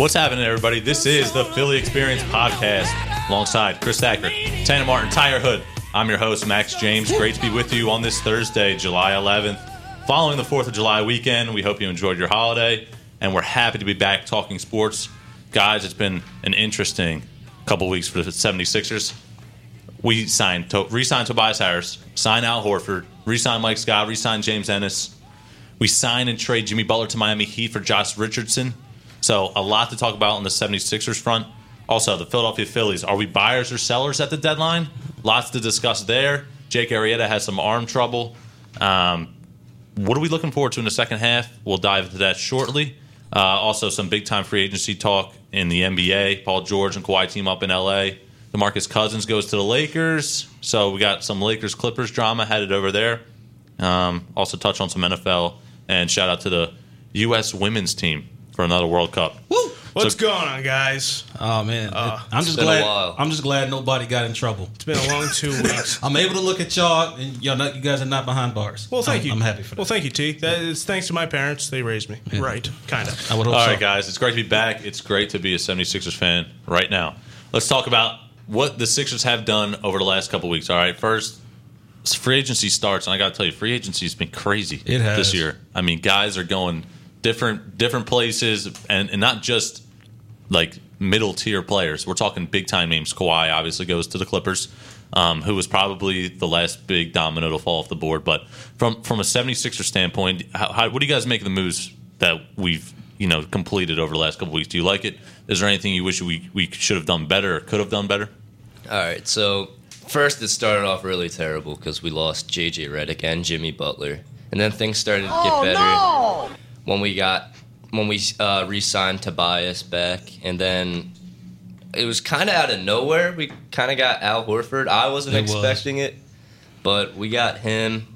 What's happening, everybody? This is the Philly Experience Podcast alongside Chris Thacker, Tanner Martin, Tyre Hood. I'm your host, Max James. Great to be with you on this Thursday, July 11th. Following the 4th of July weekend, we hope you enjoyed your holiday, and we're happy to be back talking sports. Guys, it's been an interesting couple weeks for the 76ers. We signed, to, re-signed Tobias Harris, signed Al Horford, re-signed Mike Scott, re-signed James Ennis. We signed and trade Jimmy Butler to Miami Heat for Josh Richardson. So a lot to talk about on the 76ers front. Also, the Philadelphia Phillies. Are we buyers or sellers at the deadline? Lots to discuss there. Jake Arrieta has some arm trouble. Um, what are we looking forward to in the second half? We'll dive into that shortly. Uh, also, some big time free agency talk in the NBA. Paul George and Kawhi team up in LA. DeMarcus Cousins goes to the Lakers. So we got some Lakers Clippers drama headed over there. Um, also, touch on some NFL and shout out to the U.S. women's team for another World Cup. Woo! What's So- going on, guys? Oh man, Uh, I'm just been a glad. while. I'm just glad nobody got in trouble. It's been a long two weeks. I'm able to look at y'all, and y'all, not, you guys are not behind bars. Well, thank I'm, you. I'm happy for that. Well, thank you, T. That is thanks to my parents. They raised me. Right, kind of. I would hope All so. right, guys, it's great to be back. It's great to be a 76ers fan right now. Let's talk about what the Sixers have done over the last couple weeks. All right, first, free agency starts, and I got to tell you, free agency has been crazy It has. this year. I mean, guys are going different different places, and, and not just like middle tier players. We're talking big time names. Kawhi obviously goes to the Clippers, um, who was probably the last big domino to fall off the board. But from from a 76er standpoint, how, how, what do you guys make of the moves that we've you know completed over the last couple weeks? Do you like it? Is there anything you wish we, we should have done better or could have done better? All right, so first it started off really terrible because we lost JJ Redick and Jimmy Butler, and then things started to get better when we got when we uh, re-signed Tobias back, and then it was kind of out of nowhere. We kind of got Al Horford. I wasn't It was. expecting it, but we got him,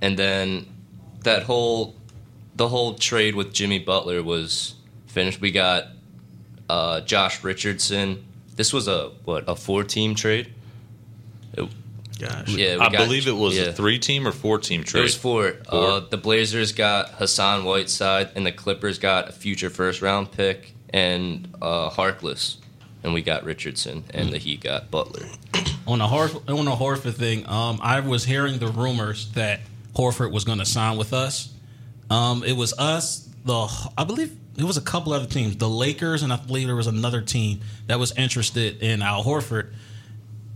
and then that whole the whole trade with Jimmy Butler was finished. We got uh, Josh Richardson. This was a what a four team trade. Gosh. Yeah, we I got- believe it was yeah. a three team or four team trade. It trade. was four. Uh, the Blazers got Hassan Whiteside, and the Clippers got a future first round pick and uh, Harkless, and we got Richardson, and the Heat got Butler. on the Horford, on the Horford thing, um, I was hearing the rumors that Horford was going to sign with us. Um, it was us, the I believe it was a couple other teams, the Lakers, and I believe there was another team that was interested in Al Horford.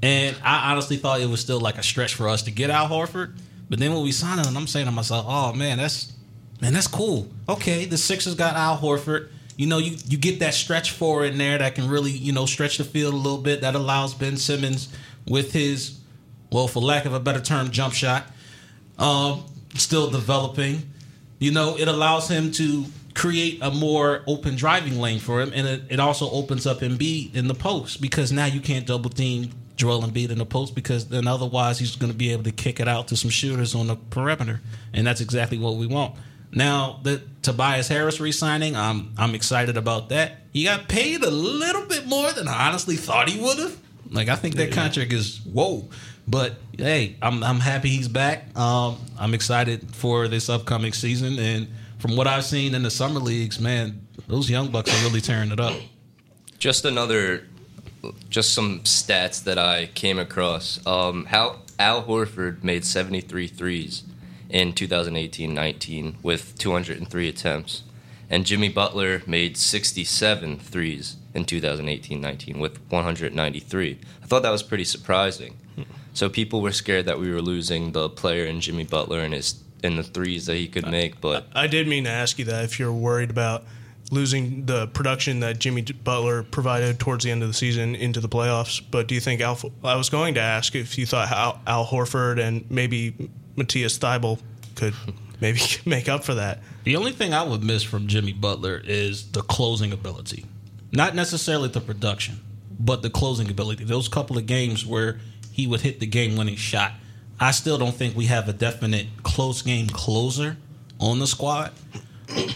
And I honestly thought it was still like a stretch for us to get Al Horford. But then when we signed him, I'm saying to myself, "Oh man, that's man, that's cool. Okay, the Sixers got Al Horford. You know, you you get that stretch four in there that can really you know stretch the field a little bit. That allows Ben Simmons with his, well, for lack of a better term, jump shot, um, still developing. You know, it allows him to create a more open driving lane for him, and it, it also opens up Embiid in the post because now you can't double team Joel Embiid in the post because then otherwise he's going to be able to kick it out to some shooters on the perimeter, and that's exactly what we want. Now the Tobias Harris re-signing, I'm I'm excited about that. He got paid a little bit more than I honestly thought he would have. Like I think that contract is whoa. But hey, I'm I'm happy he's back. Um, I'm excited for this upcoming season, and from what I've seen in the summer leagues, man, those young bucks are really tearing it up. Just another, just some stats that I came across. Um, how Al Horford made 73 threes in 2018-19 with 203 attempts, and Jimmy Butler made 67 threes in 2018-19 with 193. I thought that was pretty surprising. So people were scared that we were losing the player in Jimmy Butler and his and the threes that he could make, but I did mean to ask you that if you're worried about losing the production that Jimmy Butler provided towards the end of the season into the playoffs. But do you think Al? I was going to ask if you thought Al, Al Horford and maybe Matisse Thybulle could maybe make up for that. The only thing I would miss from Jimmy Butler is the closing ability. Not necessarily the production, but the closing ability. Those couple of games where he would hit the game winning shot. I still don't think we have a definite close game closer on the squad.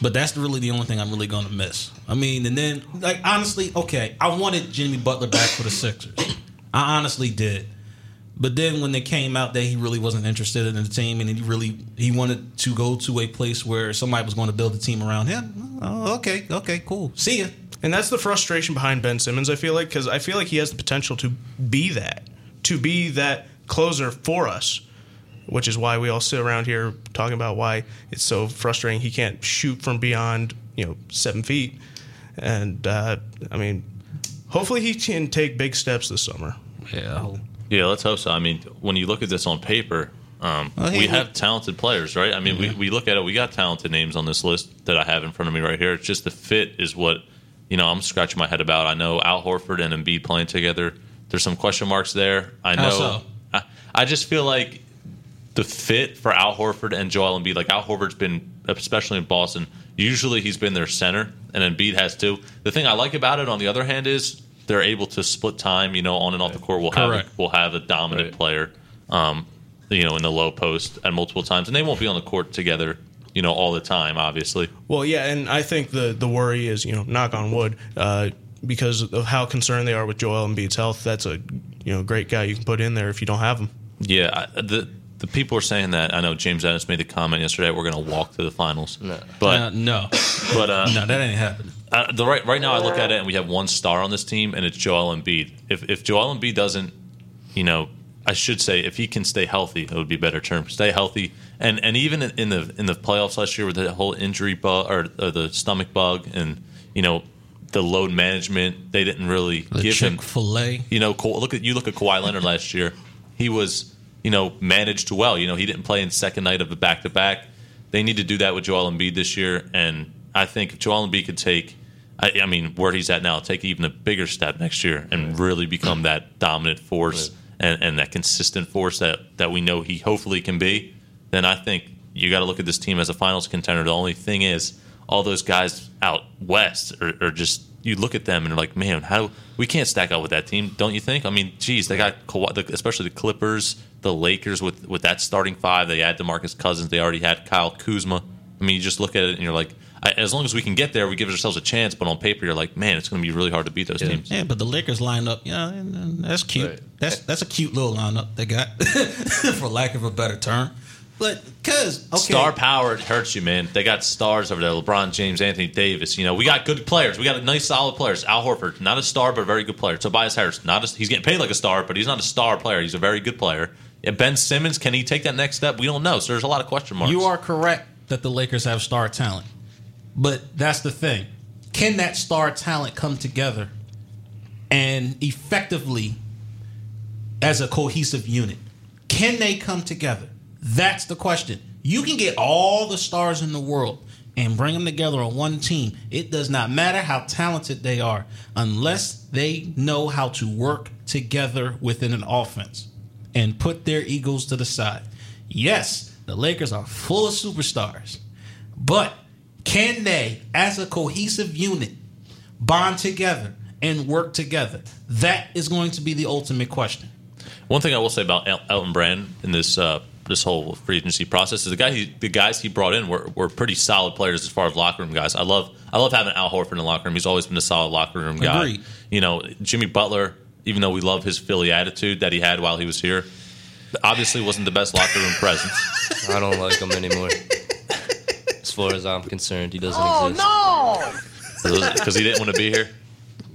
But that's really the only thing I'm really going to miss. I mean, and then, like, honestly, okay, I wanted Jimmy Butler back for the Sixers. I honestly did. But then when they came out that he really wasn't interested in the team and he really he wanted to go to a place where somebody was going to build a team around him. Oh, okay, okay, cool. See ya. And that's the frustration behind Ben Simmons, I feel like, because I feel like he has the potential to be that, to be that closer for us, which is why we all sit around here talking about why it's so frustrating he can't shoot from beyond, you know, seven feet. And, uh, I mean, hopefully he can take big steps this summer. Yeah. Yeah, let's hope so. I mean, when you look at this on paper, um, Well, we have talented players, right? I mean, we, we look at it, we got talented names on this list that I have in front of me right here. It's just the fit is what, you know, I'm scratching my head about. I know Al Horford and Embiid playing together. There's some question marks there. I know. How so? I, I just feel like the fit for Al Horford and Joel Embiid, like Al Horford's been, especially in Boston, usually he's been their center, and Embiid has too. The thing I like about it, on the other hand, is they're able to split time, you know, on and off the court. We'll have Correct. we'll have a dominant Right. player, um, you know, in the low post at multiple times, and they won't be on the court together, you know, all the time, obviously. Well, yeah, and I think the the worry is, you know, knock on wood, uh, because of how concerned they are with Joel Embiid's health. That's a you know great guy you can put in there if you don't have him. Yeah, I, the the people are saying that. I know James Ennis made the comment yesterday. We're going to walk to the finals, No. but Uh, no, but uh, no, that ain't happening. Uh, the right right now, I look at it and we have one star on this team, and it's Joel Embiid. If if Joel Embiid doesn't, you know, I should say if he can stay healthy, it would be a better term. Stay healthy, and and even in the in the playoffs last year with the whole injury bug or, or the stomach bug, and you know the load management, they didn't really The give him Chick Fil A. you know, Ka- look at you look at Kawhi Leonard last year. He was, you know, managed well. You know, he didn't play in second night of a back to back. They need to do that with Joel Embiid this year, and I think if Joel Embiid could take, I, I mean, where he's at now, take even a bigger step next year and really become that dominant force and, and that consistent force that that we know he hopefully can be. Then I think you got to look at this team as a finals contender. The only thing is, all those guys out west are, are just you look at them and you're like, man, how we can't stack up with that team, don't you think? I mean, geez, they got Kawhi, the, especially the Clippers, the Lakers with with that starting five. They had Demarcus Cousins. They already had Kyle Kuzma. I mean, you just look at it and you're like, I, as long as we can get there, we give ourselves a chance. But on paper, you're like, man, it's going to be really hard to beat those teams. Yeah, but the Lakers lineup, yeah, and- and that's cute. Right. That's that's a cute little lineup they got, for lack of a better term. But cause okay, Star power it hurts you, man. They got stars over there: LeBron James, Anthony Davis. You know, we got good players. We got a nice, solid players. Al Horford, not a star, but a very good player. Tobias Harris, not a, he's getting paid like a star, but he's not a star player. He's a very good player. And Ben Simmons, can he take that next step? We don't know. So there's a lot of question marks. You are correct that the Lakers have star talent. But that's the thing. Can that star talent come together and effectively as a cohesive unit? Can they come together? That's the question. You can get all the stars in the world and bring them together on one team. It does not matter how talented they are unless they know how to work together within an offense and put their egos to the side. Yes, the Lakers are full of superstars, but can they, as a cohesive unit, bond together and work together? That is going to be the ultimate question. One thing I will say about El- Elton Brand in this uh, this whole free agency process is the guy he, the guys he brought in were, were pretty solid players as far as locker room guys. I love I love having Al Horford in the locker room. He's always been a solid locker room guy. Agreed. You know, Jimmy Butler, even though we love his Philly attitude that he had while he was here, obviously wasn't the best locker room presence. I don't like him anymore. As far as I'm concerned, he doesn't oh, exist. no! because he didn't want to be here.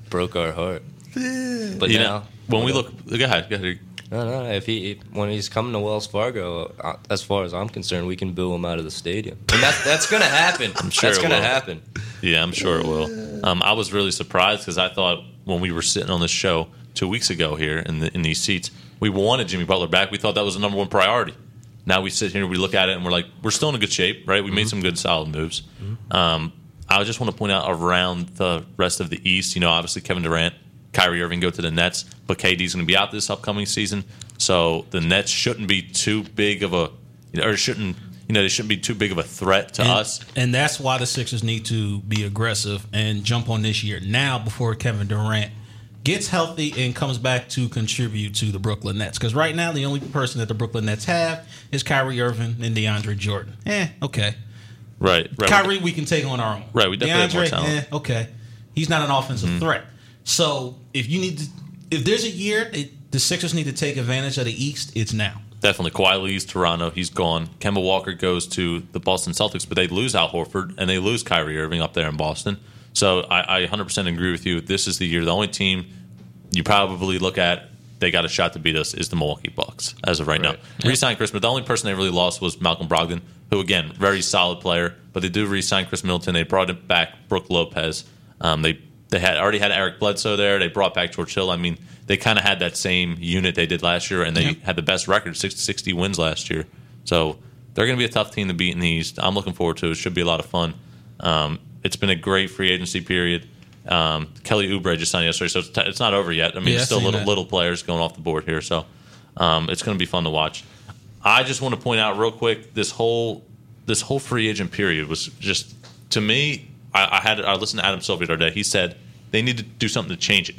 Broke our heart. But You now, know, when we look, go ahead, go ahead. No, no. If he when he's coming to Wells Fargo, uh, as far as I'm concerned, we can boo him out of the stadium, and that's that's gonna happen. I'm sure that's gonna will. happen. Yeah, I'm sure it will. Um, I was really surprised because I thought when we were sitting on this show two weeks ago here in the, in these seats, we wanted Jimmy Butler back. We thought that was the number one priority. Now we sit here, we look at it, and we're like, we're still in a good shape, right? We made some good, solid moves. Um, I just want to point out around the rest of the East, you know, obviously Kevin Durant, Kyrie Irving go to the Nets, but KD's going to be out this upcoming season, so the Nets shouldn't be too big of a, or shouldn't, you know, they shouldn't be too big of a threat to and, us. And that's why the Sixers need to be aggressive and jump on this year now before Kevin Durant gets healthy and comes back to contribute to the Brooklyn Nets. Because right now, the only person that the Brooklyn Nets have is Kyrie Irving and DeAndre Jordan. Eh, okay. Right, right. Kyrie, we can take on our own. Right, we definitely have more talent. Mm-hmm. eh, okay. He's not an offensive threat. So if you need to, if there's a year it, the Sixers need to take advantage of the East, it's now. Definitely. Kawhi leaves Toronto. He's gone. Kemba Walker goes to the Boston Celtics, but they lose Al Horford and they lose Kyrie Irving up there in Boston. So I, I 100% agree with you. This is the year. The only team you probably look at they got a shot to beat us is the Milwaukee Bucks as of right, Right. now. Re-signed Chris, but the only person they really lost was Malcolm Brogdon, who again very solid player. But they do re-sign Khris Middleton. They brought it back Brook Lopez. Um, they they had already had Eric Bledsoe there. They brought back George Hill. I mean, they kind of had that same unit they did last year, and they Yeah. had the best record, 60, 60 wins last year. So they're going to be a tough team to beat in the East. I'm looking forward to it. It should be a lot of fun. Um, it's been a great free agency period. Um, Kelly Oubre just signed yesterday, so it's, t- it's not over yet. I mean, Yeah, still little that. little players going off the board here, so um, it's going to be fun to watch. I just want to point out real quick this whole this whole free agent period was just to me. I, I had I listened to Adam Silver the other day. He said they need to do something to change it.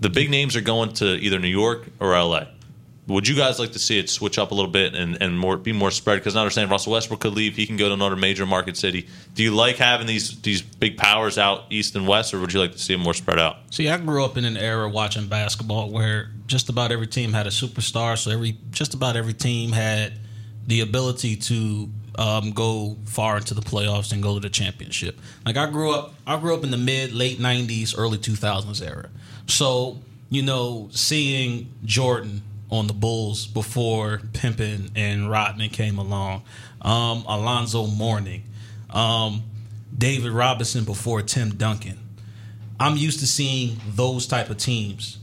The big names are going to either New York or LA. Would you guys like to see it switch up a little bit and, and more be more spread? Because I understand Russell Westbrook could leave; he can go to another major market city. Do you like having these these big powers out east and west, or would you like to see it more spread out? See, I grew up in an era watching basketball where just about every team had a superstar. So every just about every team had the ability to um, go far into the playoffs and go to the championship. Like I grew up, I grew up in the mid late '90s, early 2000s era. So you know, seeing Jordan on the Bulls before Pippen and Rodman came along, um, Alonzo Mourning, um, David Robinson before Tim Duncan. I'm used to seeing those type of teams.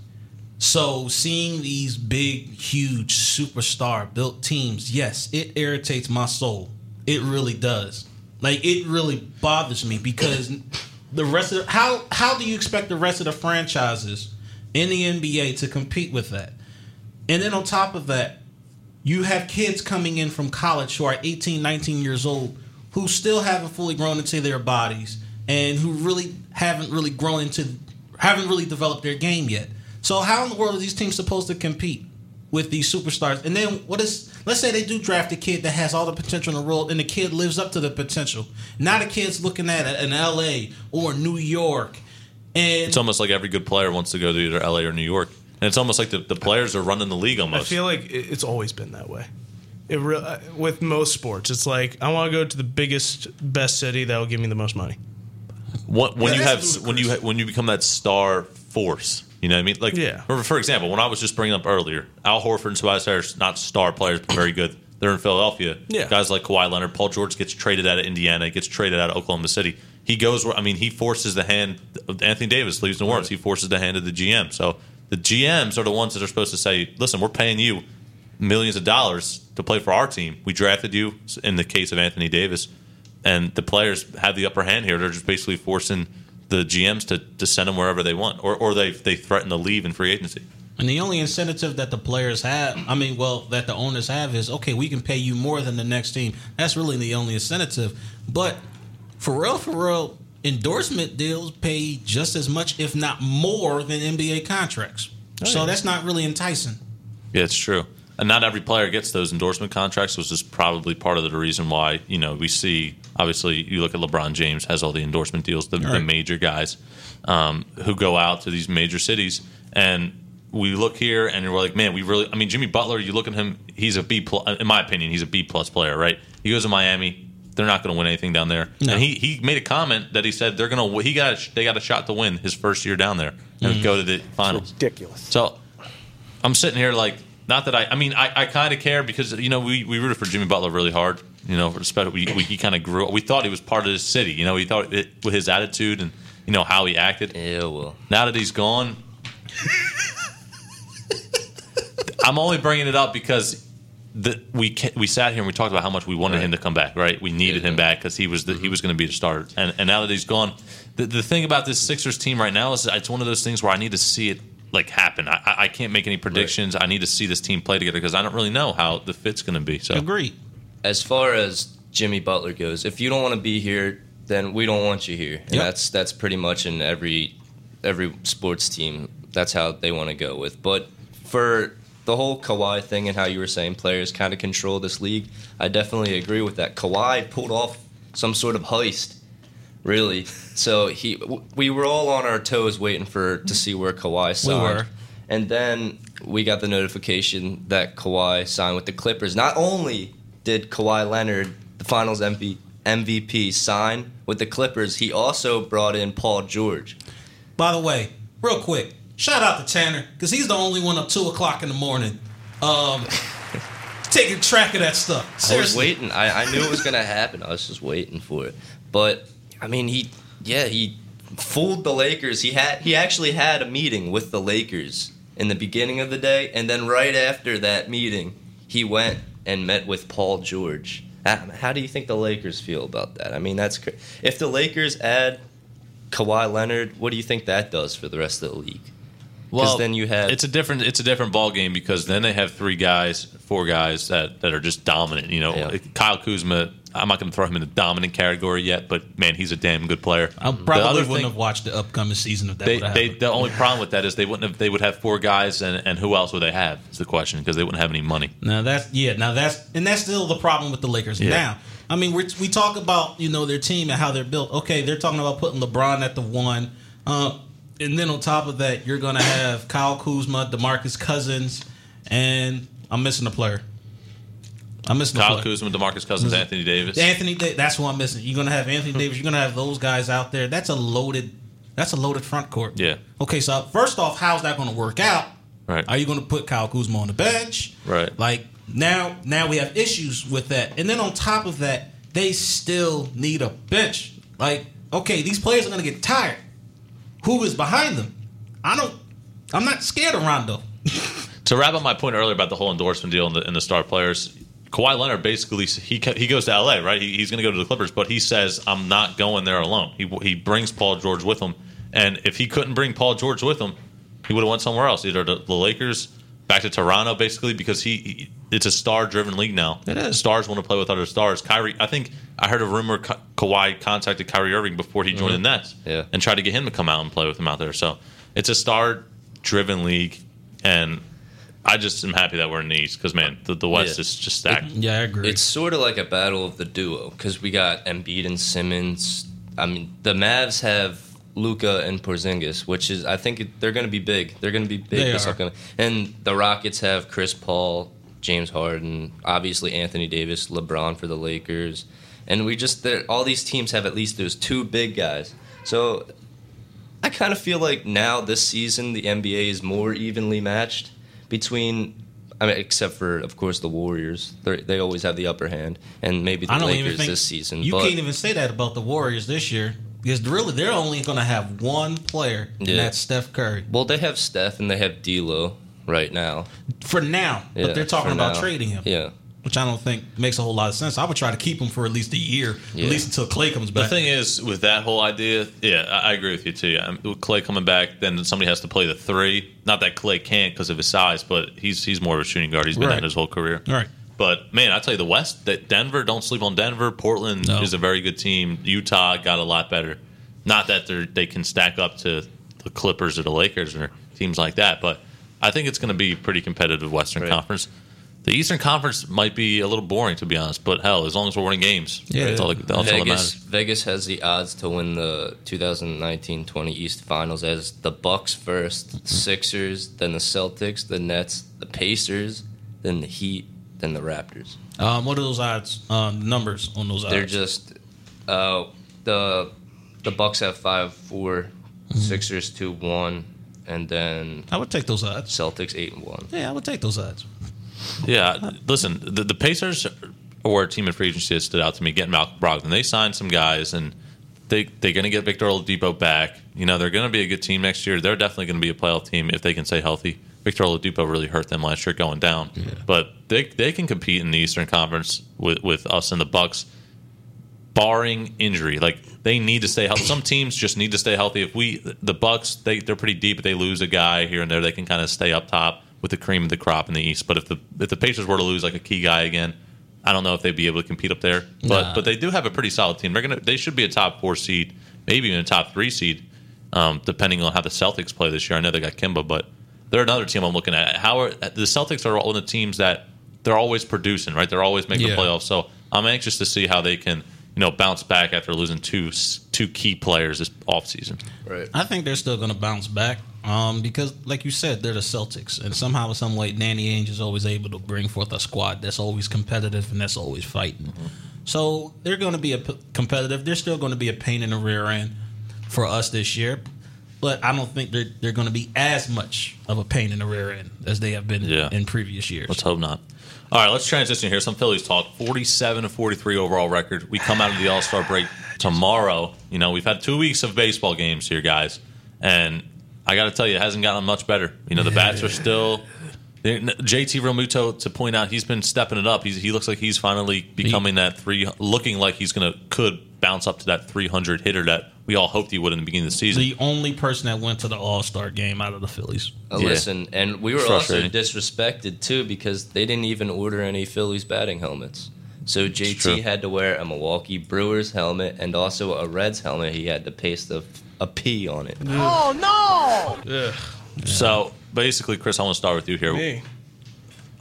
So seeing these big, huge, superstar built teams, yes, it irritates my soul. It really does. Like it really bothers me because the rest of the, how how do you expect the rest of the franchises in the NBA to compete with that? And then on top of that, you have kids coming in from college who are 18, 19 years old who still haven't fully grown into their bodies and who really haven't really grown into haven't really developed their game yet. So how in the world are these teams supposed to compete with these superstars? And then what is let's say they do draft a kid that has all the potential in the world and the kid lives up to the potential. Now the kid's looking at an LA or New York and It's almost like every good player wants to go to either LA or New York, and it's almost like the, the players are running the league almost. I feel like it's always been that way. It re- uh, with most sports, it's like I want to go to the biggest, best city that will give me the most money. What, when you have That's when you ha- when you become that star force, you know what I mean? Like, Yeah. for, example, when I was just bringing up earlier, Al Horford and Tobias Harris, not star players, but very good. They're in Philadelphia. Yeah. Guys like Kawhi Leonard, Paul George gets traded out of Indiana, gets traded out of Oklahoma City. He goes where I mean, he forces the hand. Of Anthony Davis leaves New Orleans. He forces the hand of the GM. So the GMs are the ones that are supposed to say, "Listen, we're paying you millions of dollars to play for our team. We drafted you." In the case of Anthony Davis, and the players have the upper hand here. They're just basically forcing the GMs to, to send them wherever they want, or or they they threaten to leave in free agency. And the only incentive that the players have, I mean, well, that the owners have is okay, we can pay you more than the next team. That's really the only incentive. But for real, for real, endorsement deals pay just as much, if not more, than NBA contracts. Oh, so yeah. that's not really enticing. Yeah, it's true. And not every player gets those endorsement contracts, which is probably part of the reason why you know we see. Obviously, you look at LeBron James has all the endorsement deals, the, the major guys um, who go out to these major cities, and we look here and we're like, man, we really. I mean, Jimmy Butler. You look at him; he's a B plus. In my opinion, he's a B plus player, right? He goes to Miami. They're not going to win anything down there. No. And he, he made a comment that he said they're going to. He got a, they got a shot to win his first year down there and go to the finals. ridiculous. So I'm sitting here like, not that I, I mean, I, I kind of care because you know we, we rooted for Jimmy Butler really hard. You know, especially we, we he kind of grew. We thought he was part of the city. You know, we thought it, with his attitude and you know how he acted. Yeah, well, Now that he's gone, I'm only bringing it up because the, we we sat here and we talked about how much we wanted him to come back. Right, we needed him back because he was the, he mm-hmm. was going to be the starter. And, and now that he's gone, the, the thing about this Sixers team right now is it's one of those things where I need to see it like happen. I, I- I can't make any predictions. I need to see this team play together because I don't really know how the fit's going to be. So agree. as far as Jimmy Butler goes, if you don't want to be here, then we don't want you here, and Yep. that's that's pretty much in every every sports team. That's how they want to go with. But for the whole Kawhi thing and how you were saying players kind of control this league, I definitely agree with that. Kawhi pulled off some sort of heist, really. So he, w- we were all on our toes waiting for to see where Kawhi signed. were. And then we got the notification that Kawhi signed with the Clippers. Not only did Kawhi Leonard, the Finals MVP, MVP sign with the Clippers, he also brought in Paul George. By the way, real quick, shout out to Tanner because he's the only one up two o'clock in the morning, um, taking track of that stuff. I was waiting. I, I knew it was gonna happen. I was just waiting for it. But I mean, he yeah he fooled the Lakers. He had he actually had a meeting with the Lakers in the beginning of the day, and then right after that meeting, he went and met with Paul George. How, do you think the Lakers feel about that? I mean, that's cra- if the Lakers add Kawhi Leonard, what do you think that does for the rest of the league? Because then you have it's a different it's a different ball game because then they have three guys, four guys that, that are just dominant. You know, Yeah. Kyle Kuzma. I'm not going to throw him in the dominant category yet, but man, he's a damn good player. I The probably other wouldn't thing- have watched the upcoming season of that They, they, the only problem with that is they wouldn't have. They would have four guys, and, and who else would they have? Is the question because they wouldn't have any money. Now that's yeah. Now that's and that's still the problem with the Lakers. Yeah. Now, I mean, we we talk about you know their team and how they're built. Okay, they're talking about putting LeBron at the one, um, and then on top of that, you're gonna have Kyle Kuzma, Demarcus Cousins, and I'm missing a player. I'm missing a Kyle. Kuzma, Demarcus Cousins, mm-hmm. Anthony Davis. Anthony, that's who I'm missing. You're gonna have Anthony Davis. You're gonna have those guys out there. That's a loaded. That's a loaded front court. Yeah. Okay, so first off, how's that going to work out? Right. Are you going to put Kyle Kuzma on the bench? Right. Like now, now we have issues with that, and then on top of that, they still need a bench. Like, okay, these players are going to get tired. Who is behind them? I don't. I'm not scared of Rondo. to wrap up my point earlier about the whole endorsement deal and the, and the star players, Kawhi Leonard basically he he goes to LA, right? He, he's going to go to the Clippers, but he says I'm not going there alone. He he brings Paul George with him, and if he couldn't bring Paul George with him, he would have went somewhere else, either the, the Lakers, back to Toronto, basically because he it's a star driven league now. It is. Stars want to play with other stars. Kyrie, I think I heard a rumor Ka- Kawhi contacted Kyrie Irving before he joined mm-hmm. the Nets, Yeah. and tried to get him to come out and play with him out there. So it's a star driven league, and I just am happy that we're in the East because man, the, the West Yeah. is just stacked. Yeah, I agree. It's sort of like a battle of the duo because we got Embiid and Simmons. I mean, the Mavs have Luka and Porzingis, which is I think it, they're going to be big. They're going to be big. They this are. upcoming- And the Rockets have Chris Paul, James Harden, obviously Anthony Davis, LeBron for the Lakers, and we just all these teams have at least those two big guys. So I kind of feel like now this season the NBA is more evenly matched between. I mean, except for of course the Warriors, They're, they always have the upper hand, and maybe the Lakers think this season. You but can't even say that about the Warriors this year because really they're only going to have one player, and Yeah. that's Steph Curry well, they have Steph and they have D'Lo right now. for now. Yeah, but they're talking about now. trading him, Yeah, which I don't think makes a whole lot of sense. I would try to keep him for at least a year, Yeah. at least until Clay comes back. The thing is, with that whole idea, yeah, I, I agree with you too. I mean, with Clay coming back, then somebody has to play the three. Not that Clay can't because of his size, but he's he's more of a shooting guard. He's been Right. that his whole career. All right. But man, I tell you, the West, that Denver, don't sleep on Denver. Portland No. is a very good team. Utah got a lot better. Not that they they can stack up to the Clippers or the Lakers or teams like that, but I think it's going to be pretty competitive Western Right. Conference. The Eastern Conference might be a little boring to be honest, but hell, as long as we're winning games, Yeah. that's all, that's all that Vegas matters. Vegas has the odds to win the 2019-20 East Finals as the Bucks first, Sixers, then the Celtics, the Nets, the Pacers, then the Heat, then the Raptors. Um, what are those odds? Um, numbers on those odds? They're just uh, the the Bucks have five four, Mm-hmm. Sixers two one, and then I would take those odds. Celtics eight and one. Yeah, I would take those odds. Yeah, listen, the, the Pacers were a team in free agency that stood out to me. Getting Malcolm Brogdon, they signed some guys, and they they're going to get Victor Oladipo back. You know, they're going to be a good team next year. They're definitely going to be a playoff team if they can stay healthy. Victor Oladipo really hurt them last year going down, but they they can compete in the Eastern Conference with with us and the Bucks, barring injury. Like they need to stay healthy. Some teams just need to stay healthy. If we the Bucks, they they're pretty deep. If they lose a guy here and there, they can kind of stay up top with the cream of the crop in the East. But if the if the Pacers were to lose like a key guy again, I don't know if they'd be able to compete up there. But Nah. but they do have a pretty solid team. They're gonna they should be a top four seed, maybe even a top three seed, um, depending on how the Celtics play this year. I know they got Kemba, but they're another team I'm looking at. How are the Celtics are one of the teams that they're always producing, right? They're always making Yeah. the playoffs. So I'm anxious to see how they can you know bounce back after losing two two key players this offseason. Right. I think they're still going to bounce back um, because, like you said, they're the Celtics, and somehow, some way, Danny Ainge is always able to bring forth a squad that's always competitive and that's always fighting. So they're going to be a p- competitive. They're still going to be a pain in the rear end for us this year. But I don't think they're they're going to be as much of a pain in the rear end as they have been Yeah. in previous years. Let's hope not. All right, let's transition here. Some Phillies talk. Forty-seven to forty-three overall record. We come out of the All Star break tomorrow. You know, we've had two weeks of baseball games here, guys, and I got to tell you, it hasn't gotten much better. You know, the bats are still. JT Realmuto to point out he's been stepping it up. He's, he looks like he's finally becoming that three, looking like he's gonna could bounce up to that 300 hitter that we all hoped he would in the beginning of the season. the only person that went to the All Star game out of the Phillies. Uh, Yeah. Listen, and we were also disrespected too because they didn't even order any Phillies batting helmets. So. JT had to wear a Milwaukee Brewers helmet and also a Reds helmet. He had to paste a, a P on it. Oh no! Ugh, So basically, Chris, I want to start with you here. me.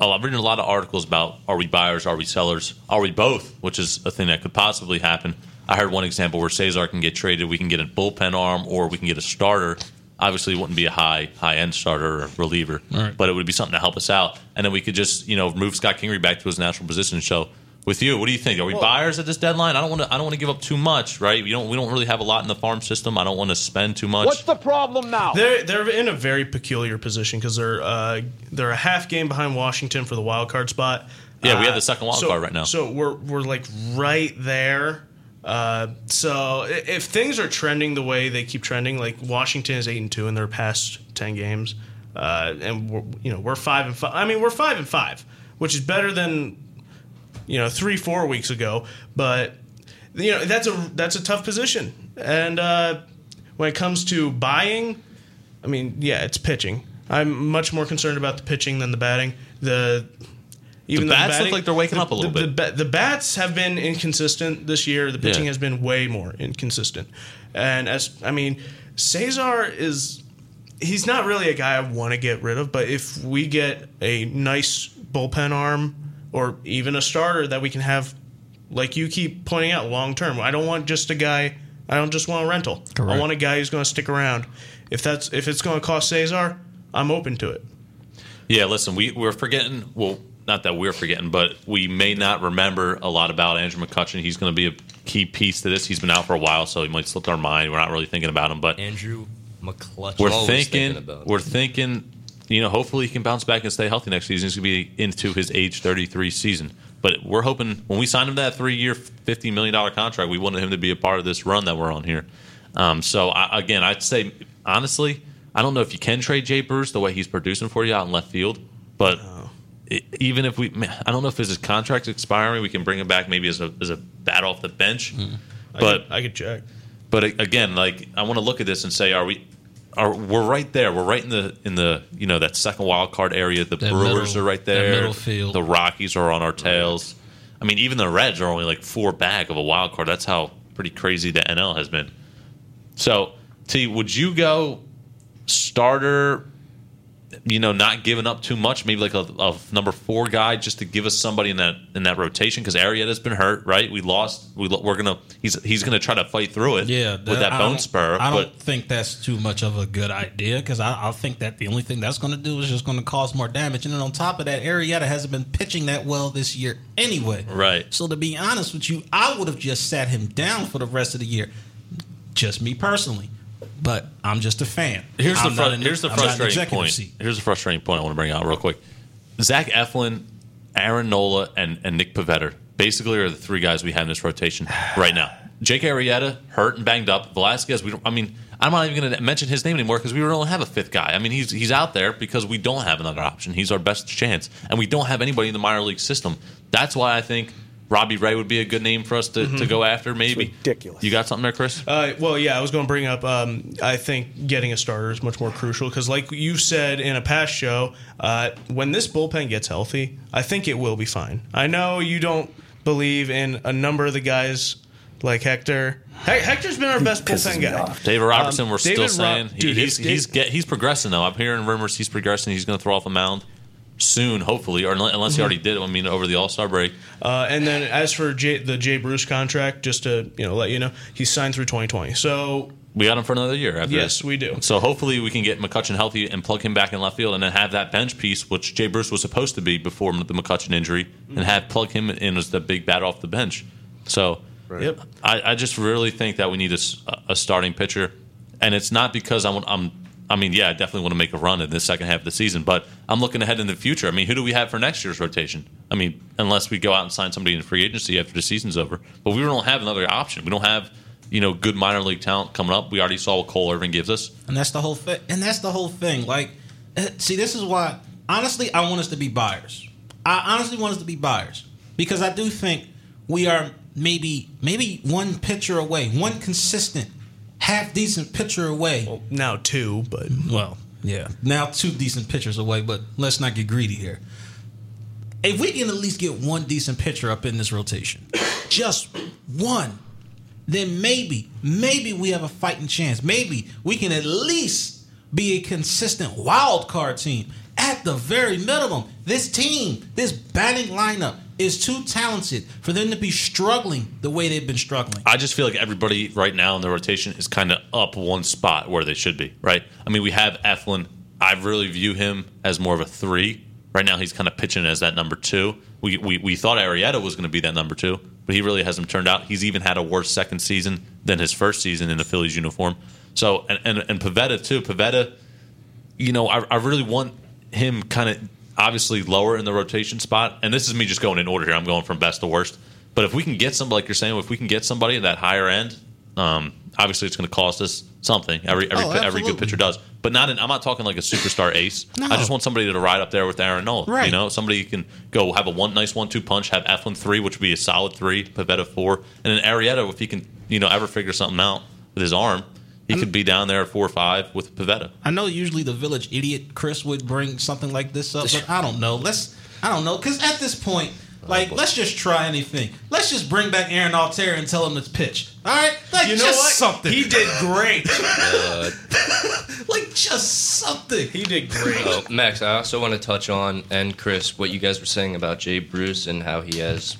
Oh, I've written a lot of articles about are we buyers, are we sellers, are we both, which is a thing that could possibly happen. I heard one example where Cesar can get traded. We can get a bullpen arm, or we can get a starter. Obviously, it wouldn't be a high high end starter or reliever, Right. but it would be something to help us out. And then we could just you know move Scott Kingery back to his natural position. So, with you, what do you think? Are we buyers at this deadline? I don't want to. I don't want to give up too much, right? We don't. We don't really have a lot in the farm system. I don't want to spend too much. What's the problem now? They're they're in a very peculiar position because they're uh, they're a half game behind Washington for the wild card spot. Yeah, we Uh, have the second wild so- card right now. So we're we're like right there. Uh, so if things are trending the way they keep trending, like Washington is eight and two in their past ten games, uh, and we're, you know we're five and five. I mean we're five and five, which is better than you know three four weeks ago. But you know that's a that's a tough position, and uh, when it comes to buying, I mean, yeah, it's pitching. I'm much more concerned about the pitching than the batting. The even The bats look like they're waking the- up a little the, bit. The, the bats have been inconsistent this year. The pitching Yeah. has been way more inconsistent. And as I mean, Cesar is he's not really a guy I want to get rid of. But if we get a nice bullpen arm or even a starter that we can have, like you keep pointing out, long term. I don't want just a guy. I don't just want a rental. I want a guy who's going to stick around. If that's if it's going to cost Cesar, I'm open to it. Yeah, listen, we, we're forgetting. Well, not that we're forgetting, but we may not remember a lot about Andrew McCutchen. He's going to be a key piece to this. He's been out for a while, so he might slip our mind. We're not really thinking about him, but Andrew McClutch. we're Always thinking, about. we're thinking. You know, hopefully he can bounce back and stay healthy next season. He's going to be into his age 33 season. But we're hoping when we signed him that three-year, $50 million contract, we wanted him to be a part of this run that we're on here. Um, so I, again, I'd say honestly, I don't know if you can trade Jay Bruce the way he's producing for you out in left field, but i even if we, man, I don't know if his contract's expiring, we can bring him back maybe as a as a bat off the bench. I But could, I could check. but again, like I want to look at this and say, are we? Are we're right there? We're right in the in the you know that second wild card area. The That Brewers middle- are right there. The Rockies are on our tails. I mean, even the Reds are only like four back of a wild card. That's how pretty crazy the NL has been. So, T, would you go starter? You know, not giving up too much, maybe like a, a number four guy, just to give us somebody in that in that rotation because Arrieta has been hurt, right? We lost. We lo- we're gonna he's he's gonna try to fight through it, Yeah, with that I bone spur. I but don't think that's too much of a good idea because I, I think that the only thing that's going to do is just going to cause more damage. And then on top of that, Arrieta hasn't been pitching that well this year anyway. Right. So to be honest with you, I would have just sat him down for the rest of the year. Just me personally, but I'm just a fan. Here's the I'm fru- not here's the I'm frustrating point. seat. Here's the frustrating point I want to bring out real quick. Zach Eflin, Aaron Nola, and, and Nick Pivetta basically are the three guys we have in this rotation right now. Jake Arrieta hurt and banged up. Velasquez, we don't. I mean, I'm not even going to mention his name anymore because we don't have a fifth guy. I mean, he's he's out there because we don't have another option. He's our best chance, and we don't have anybody in the minor league system. That's why I think Robbie Ray would be a good name for us to, to go after. Maybe ridiculous. You got something there, Chris? Uh, well, yeah, I was going to bring up. Um, I think getting a starter is much more crucial because, like you said in a past show, uh, when this bullpen gets healthy, I think it will be fine. I know you don't believe in a number of the guys like Hector. He- Hector's been our best bullpen guy. David Robertson, Um, we're David still Ro- saying he- dude, he's if he's get, he's progressing though. I'm hearing rumors he's progressing. He's going to throw off a mound soon, hopefully, or unless unless he already did. I mean, over the All Star break. Uh, and then as for Jay, the Jay Bruce contract, just to you know let you know, he's signed through 2020. So We got him for another year. After yes, this. we do. So hopefully we can get McCutchen healthy and plug him back in left field, and then have that bench piece, which Jay Bruce was supposed to be before the McCutchen injury, and have plug him in as the big bat off the bench. So Yep. I, I just really think that we need a starting pitcher, and it's not because I'm, I'm. I mean, yeah, I definitely want to make a run in the second half of the season, but I'm looking ahead in the future. I mean, who do we have for next year's rotation? I mean, unless we go out and sign somebody in free agency after the season's over, but we don't have another option. We don't have, you know, good minor league talent coming up. We already saw what Cole Irvin gives us. And that's the whole thing. And that's the whole thing. Like, eh, see, this is why. Honestly, I want us to be buyers. I honestly want us to be buyers because I do think we are maybe maybe one pitcher away, one consistent, half decent pitcher away. Now two, but mm-hmm. Well, yeah. Now two decent pitchers away, but let's not get greedy here. If we can at least get one decent pitcher up in this rotation, just one, then maybe, maybe we have a fighting chance. Maybe we can at least be a consistent wild card team. At the very minimum, this team, this batting lineup is too talented for them to be struggling the way they've been struggling. I just feel like everybody right now in the rotation is kind of up one spot where they should be, right? I mean, we have Eflin. I really view him as more of a three. Right now, he's kind of pitching as that number two. We, we, we thought Arrieta was going to be that number two, but he really hasn't turned out. He's even had a worse second season than his first season in the Phillies uniform. So, and, and, and Pivetta, too. Pivetta, you know, I, I really want him kind of obviously lower in the rotation spot. And this is me just going in order here. I'm going from best to worst. But if we can get somebody, like you're saying, if we can get somebody at that higher end, um, obviously it's going to cost us something. Every every Oh, every good pitcher does. But not in, I'm not talking like a superstar ace. No. I just want somebody to ride up there with Aaron Nola. Right. You know, somebody who can go have a one nice one two punch, have Eflin three, which would be a solid three, Pivetta four, and then Arrieta if he can you know ever figure something out with his arm, he could be down there at four or five with Pavetta. I know usually the village idiot Chris would bring something like this up, but I don't know. Let's I don't know because at this point, like let's just try anything. Let's just bring back Aaron Altherr and tell him to pitch. All right, like you know just what? something. He did great. Uh, like just something. he did great. Oh, Max, I also want to touch on and Chris what you guys were saying about Jay Bruce and how he has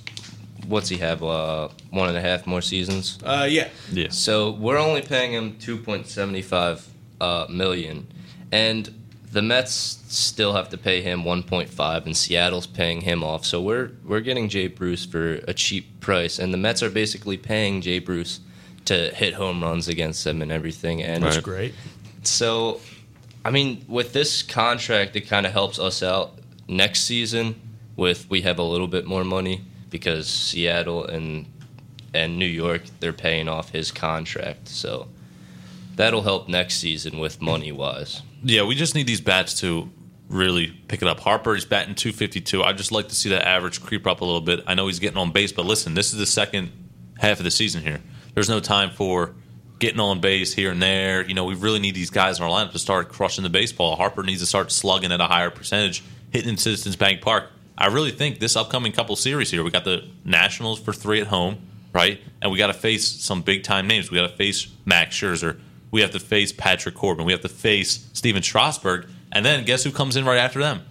what's he have uh, one and a half more seasons. Uh, yeah. Yeah. So we're only paying him two point seventy five uh, million, and the Mets still have to pay him one point five, and Seattle's paying him off. So we're we're getting Jay Bruce for a cheap price, and the Mets are basically paying Jay Bruce to hit home runs against them and everything. And Right. Great. so, I mean, with this contract, it kind of helps us out next season. With we have a little bit more money because Seattle and and New York they're paying off his contract, so that'll help next season with money wise. Yeah, we just need these bats to really pick it up. Harper is batting 252. I'd just like to see that average creep up a little bit. I know he's getting on base, but listen, this is the second half of the season here. There's no time for getting on base here and there. You know, we really need these guys in our lineup to start crushing the baseball. Harper needs to start slugging at a higher percentage, hitting in Citizens Bank Park. I really think this upcoming couple series here, we got the Nationals for three at home, right? And we got to face some big time names. We got to face Max Scherzer. We have to face Patrick Corbin. We have to face Stephen Strasburg. And then guess who comes in right after them?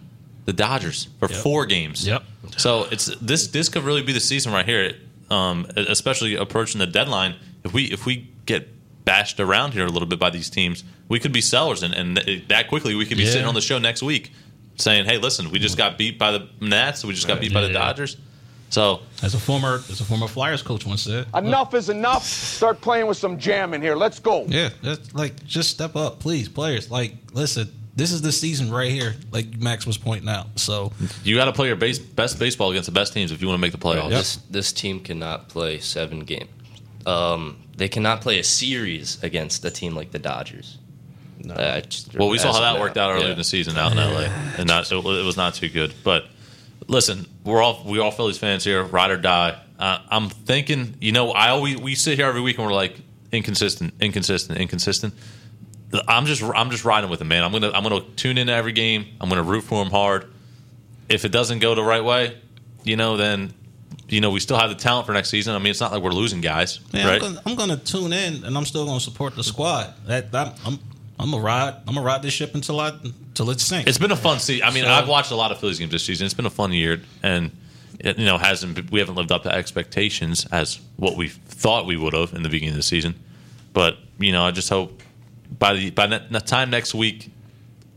The Dodgers for four games. Yep. So it's this this could really be the season right here, um, especially approaching the deadline. If we if we get bashed around here a little bit by these teams, we could be sellers, and, and that quickly we could be Yeah. sitting on the show next week saying, "Hey, listen, we just got beat by the Nats, we just got beat by the Dodgers." So As a former as a former Flyers coach once said. Enough is enough. Start playing with some jam in here. Let's go. Yeah, that's like just step up, please, players. Like, listen, this is the season right here, like Max was pointing out. So you got to play your base, best baseball against the best teams if you want to make the playoffs. This this team cannot play seven games. Um, they cannot play a series against a team like the Dodgers. No. Well, we saw how that worked out early in the season out in LA, and not it, it was not too good. But listen, we're all we all Phillies fans here, ride or die. Uh, I'm thinking, you know, I always we sit here every week and we're like inconsistent, inconsistent, inconsistent. I'm just I'm just riding with him, man. I'm gonna I'm gonna tune in to every game. I'm gonna root for him hard. If it doesn't go the right way, you know, then you know we still have the talent for next season. I mean, it's not like we're losing guys, man, right? I'm, gonna, I'm gonna tune in, and I'm still gonna support the squad. That, that I'm I'm gonna ride I'm gonna ride this ship until I until it sinks. It's been a fun season. I mean, So- I've watched a lot of Phillies games this season. It's been a fun year, and it, you know, hasn't we haven't lived up to expectations as what we thought we would have in the beginning of the season. But you know, I just hope by the by the time next week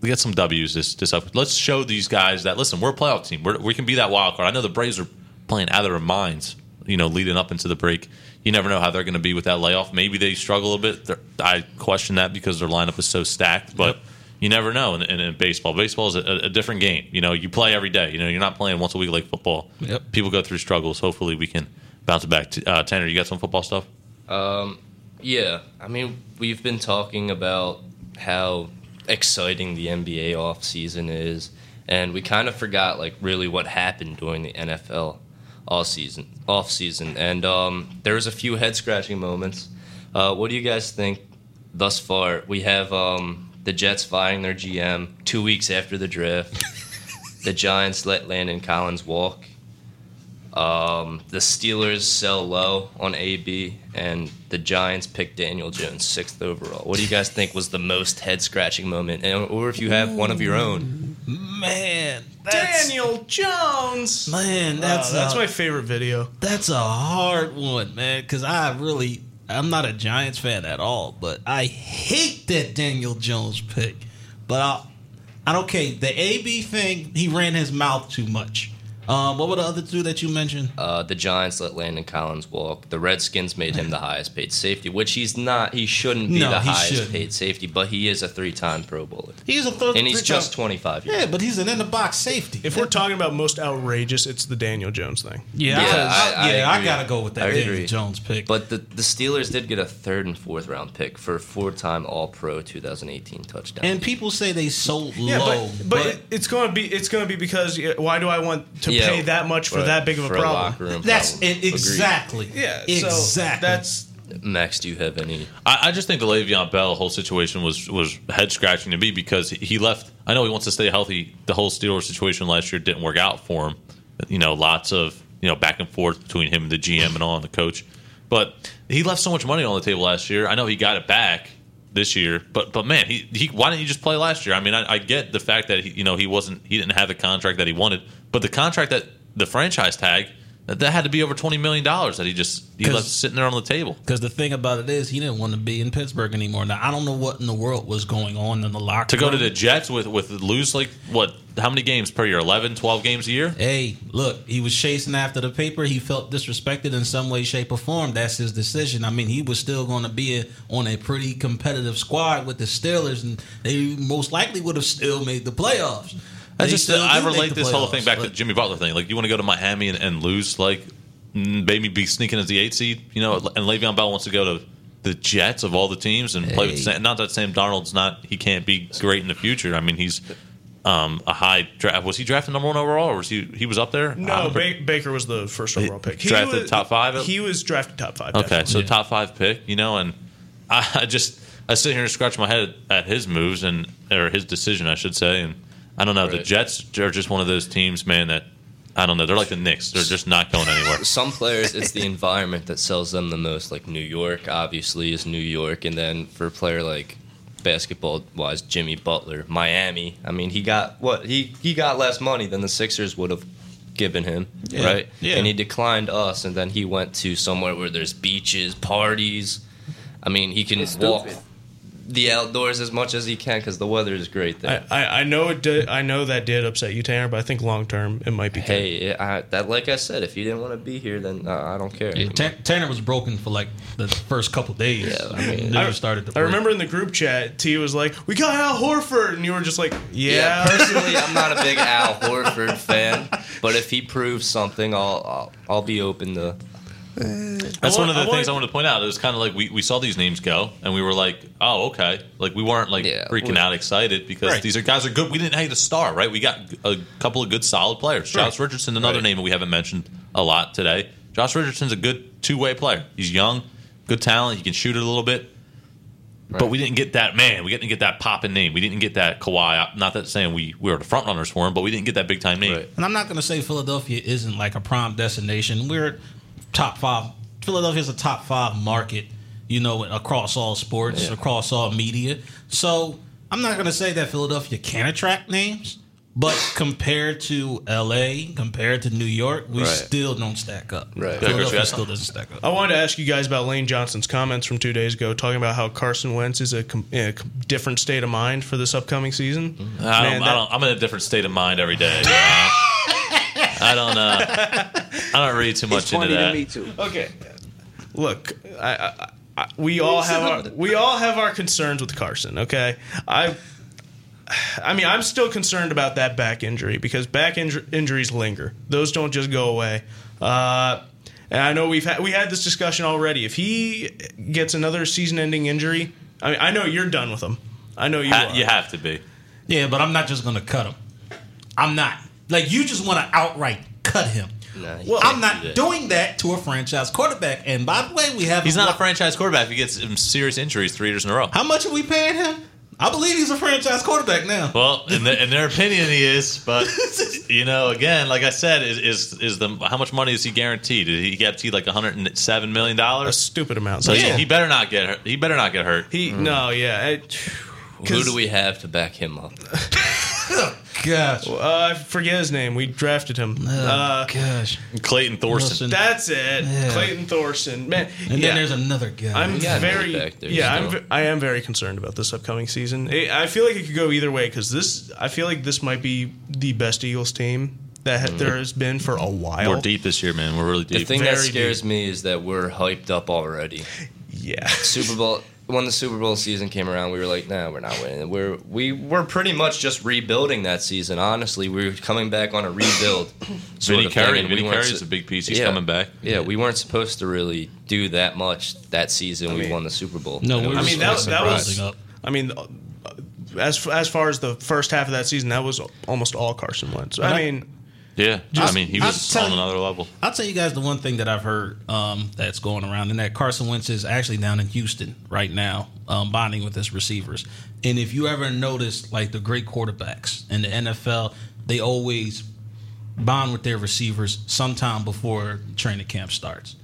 we get some W's this this up. Let's show these guys that listen, we're a playoff team. We're, we can be that wild card. I know the Braves are playing out of their minds. you know, leading up into the break. You never know how they're going to be with that layoff. Maybe they struggle a bit. They're, I question that because their lineup is so stacked, but. Yep. You never know in, in, in baseball. Baseball is a, a different game. You know, you play every day. You know, you're not playing once a week like football. Yep. People go through struggles. Hopefully, we can bounce it back. Uh, Tanner, you got some football stuff? Um, Yeah, I mean, we've been talking about how exciting the NBA offseason is, and we kind of forgot like really what happened during the NFL all season off season, and um, there was a few head scratching moments. Uh, what do you guys think thus far? We have um, the Jets firing their GM two weeks after the draft. the Giants let Landon Collins walk. Um, the Steelers sell low on AB, and the Giants pick Daniel Jones sixth overall. What do you guys think was the most head scratching moment, and, or if you have one of your own? Man, that's, Daniel Jones. Man, that's Wow, that's a- my favorite video. That's a hard one, man, because I really, I'm not a Giants fan at all, but I hate that Daniel Jones pick. But I, I don't care. The AB thing, he ran his mouth too much. Um, what were the other two that you mentioned? Uh, the Giants let Landon Collins walk. The Redskins made him the highest paid safety, which he's not. He shouldn't be No, the highest shouldn't. paid safety, but he is a three time Pro Bowler, He's a third, and he's just twenty five years. yeah, but he's an in the box safety. If we're talking about most outrageous, it's the Daniel Jones thing. yeah, Yeah, I, I- I yeah, I agree. gotta go with that I Daniel agree. Jones pick. But the, the Steelers did get a third and fourth round pick for a four time All Pro 2018 touchdown. and people say they so Yeah, low, but, but it- it's going to be it's going to be because why do I want to Yeah, pay that much for right, that big of a problem? locker room that's problem. it, Agreed. exactly. Yeah, so exactly. that's Max, do you have any? I, I just think the Le'Veon Bell whole situation was was head scratching to me because he left. I know he wants to stay healthy. The whole Steelers situation last year didn't work out for him. You know, lots of you know back and forth between him and the GM and all and the coach. But he left so much money on the table last year. I know he got it back this year, but but man, he, he why didn't you just play last year? I mean, I, I get the fact that he, you know he wasn't he didn't have the contract that he wanted, but the contract that the franchise tag that, that had to be over twenty million dollars that he just he left sitting there on the table. Because the thing about it is, he didn't want to be in Pittsburgh anymore. Now I don't know what in the world was going on in the locker to go to the Jets with with lose like what how many games per year 11 12 games a year Hey, look, he was chasing after the paper. He felt disrespected in some way, shape, or form. That's his decision. I mean, he was still going to be on a pretty competitive squad with the Steelers, and they most likely would have still made the playoffs. I just still I relate the this whole thing back to but- the Jimmy Butler thing like you want to go to Miami and, and lose like maybe be sneaking as the eight seed you know and Le'Veon Bell wants to go to the Jets of all the teams and play with Sam, not that Sam Darnold's not he can't be great in the future I mean he's um, a high draft was he drafted number one overall or was he he was up there no. Ba- Baker was the first overall pick. drafted was, top five? He was drafted top five. Okay, definitely. so top five pick, you know, and I, I just I sit here and scratch my head at his moves and or his decision, I should say, and I don't know. The Jets are just one of those teams, man. That I don't know. They're like the Knicks. They're just not going anywhere. Some players, it's the environment that sells them the most. Like New York, obviously, is New York, and then for a player like basketball wise, Jimmy Butler, Miami. I mean, he got what he he got less money than the Sixers would have given him, Yeah, right? yeah. And he declined us, and then he went to somewhere where there's beaches, parties. I mean, he can walk stupid. The outdoors as much as he can because the weather is great there. I, I, I know it did. I know that did upset you, Tanner, but I think long term it might be. good. Hey, I, that like I said, if you didn't want to be here, then uh, I don't care. Yeah, anymore. Tan- Tanner was broken for like the first couple days. Yeah, I mean- then it started. I remember in the group chat, T was like, "We got Al Horford," and you were just like, Yeah, "Yeah." personally, I'm not a big Al Horford fan, but if he proves something, I'll I'll, I'll be open to. That's I one of the I things I want- wanted to point out. It was kind of like we, we saw these names go, and we were like, oh, okay. Like we weren't like Yeah, freaking we- out excited because Right. these are guys are good. We didn't hate a star, right? We got a couple of good, solid players. Josh Richardson, another Right. name that we haven't mentioned a lot today. Josh Richardson's a good two way player. He's young, good talent. He can shoot it a little bit. But Right. we didn't get that man. We didn't get that popping name. We didn't get that Kawhi. Not that saying we, we were the front runners for him, but we didn't get that big time name. Right. And I'm not going to say Philadelphia isn't like a prime destination. We're top five. Philadelphia's a top five market, you know, across all sports, Yeah. across all media. So I'm not going to say that Philadelphia can attract names, but compared to LA, compared to New York, we Right. still don't stack up. Right. Philadelphia still doesn't stack up. I wanted to ask you guys about Lane Johnson's comments from two days ago, talking about how Carson Wentz is a, com- in a com- different state of mind for this upcoming season. I don't, Man, I that- don't, I'm in a different state of mind every day. you know? I don't. Uh, I don't read too much It's into funny to that. me too. Okay, look, I, I, I, we all have our we all have our concerns with Carson. Okay, I. I mean, I'm still concerned about that back injury because back inju- injuries linger; those don't just go away. Uh, and I know we've had we had this discussion already. If he gets another season-ending injury, I mean, I know you're done with him. I know you Ha- are. you have to be. Yeah, but I'm not just gonna cut him. I'm not. Like you just want to outright cut him. Nah, Well, I'm not do that. doing that to a franchise quarterback. And by the way, we have He's not a franchise quarterback if he gets serious injuries three years in a row. How much are we paying him? I believe he's a franchise quarterback now. Well, in, the, in their opinion, he is. But you know, again, like I said, is is, is the how much money is he guaranteed? Did he guarantee like 107 million dollars? a dollars? stupid amount. So So he, he better not get hurt. He better not get hurt. he no, yeah. It, Who do we have to back him up? Gosh. Uh, I forget his name. We drafted him. Uh, gosh. Clayton Thorson. Wilson. that's it. Yeah. Clayton Thorson. Man, And yeah. then there's another guy. I'm very money back there yeah. I'm still. ve- I am very concerned about this upcoming season. I I feel like it could go either way because this. I feel like this might be the best Eagles team that ha- there has been for a while. We're deep this year, man. We're really deep. The deep. thing that Very scares me is that we're hyped up already. Yeah. Super Bowl when the Super Bowl season came around, we were like, "Nah, we're not winning." We're we were pretty much just rebuilding that season. Honestly, we were coming back on a rebuild. sort Vinny of thing, Curry. and we Vinny weren't is su- a big piece. He's Yeah. coming back. Yeah, we weren't supposed to really do that much that season. we mean- won the Super Bowl. no, we I mean, that- that was- rising up. I mean, uh, as as far as the first half of that season, that was almost all Carson Wentz. I I- mean, Yeah, I mean, he was on you- another level. I'll tell you guys the one thing that I've heard um, that's going around, and that Carson Wentz is actually down in Houston right now, um, bonding with his receivers. And if you ever notice, like the great quarterbacks in the NFL, they always bond with their receivers sometime before training camp starts.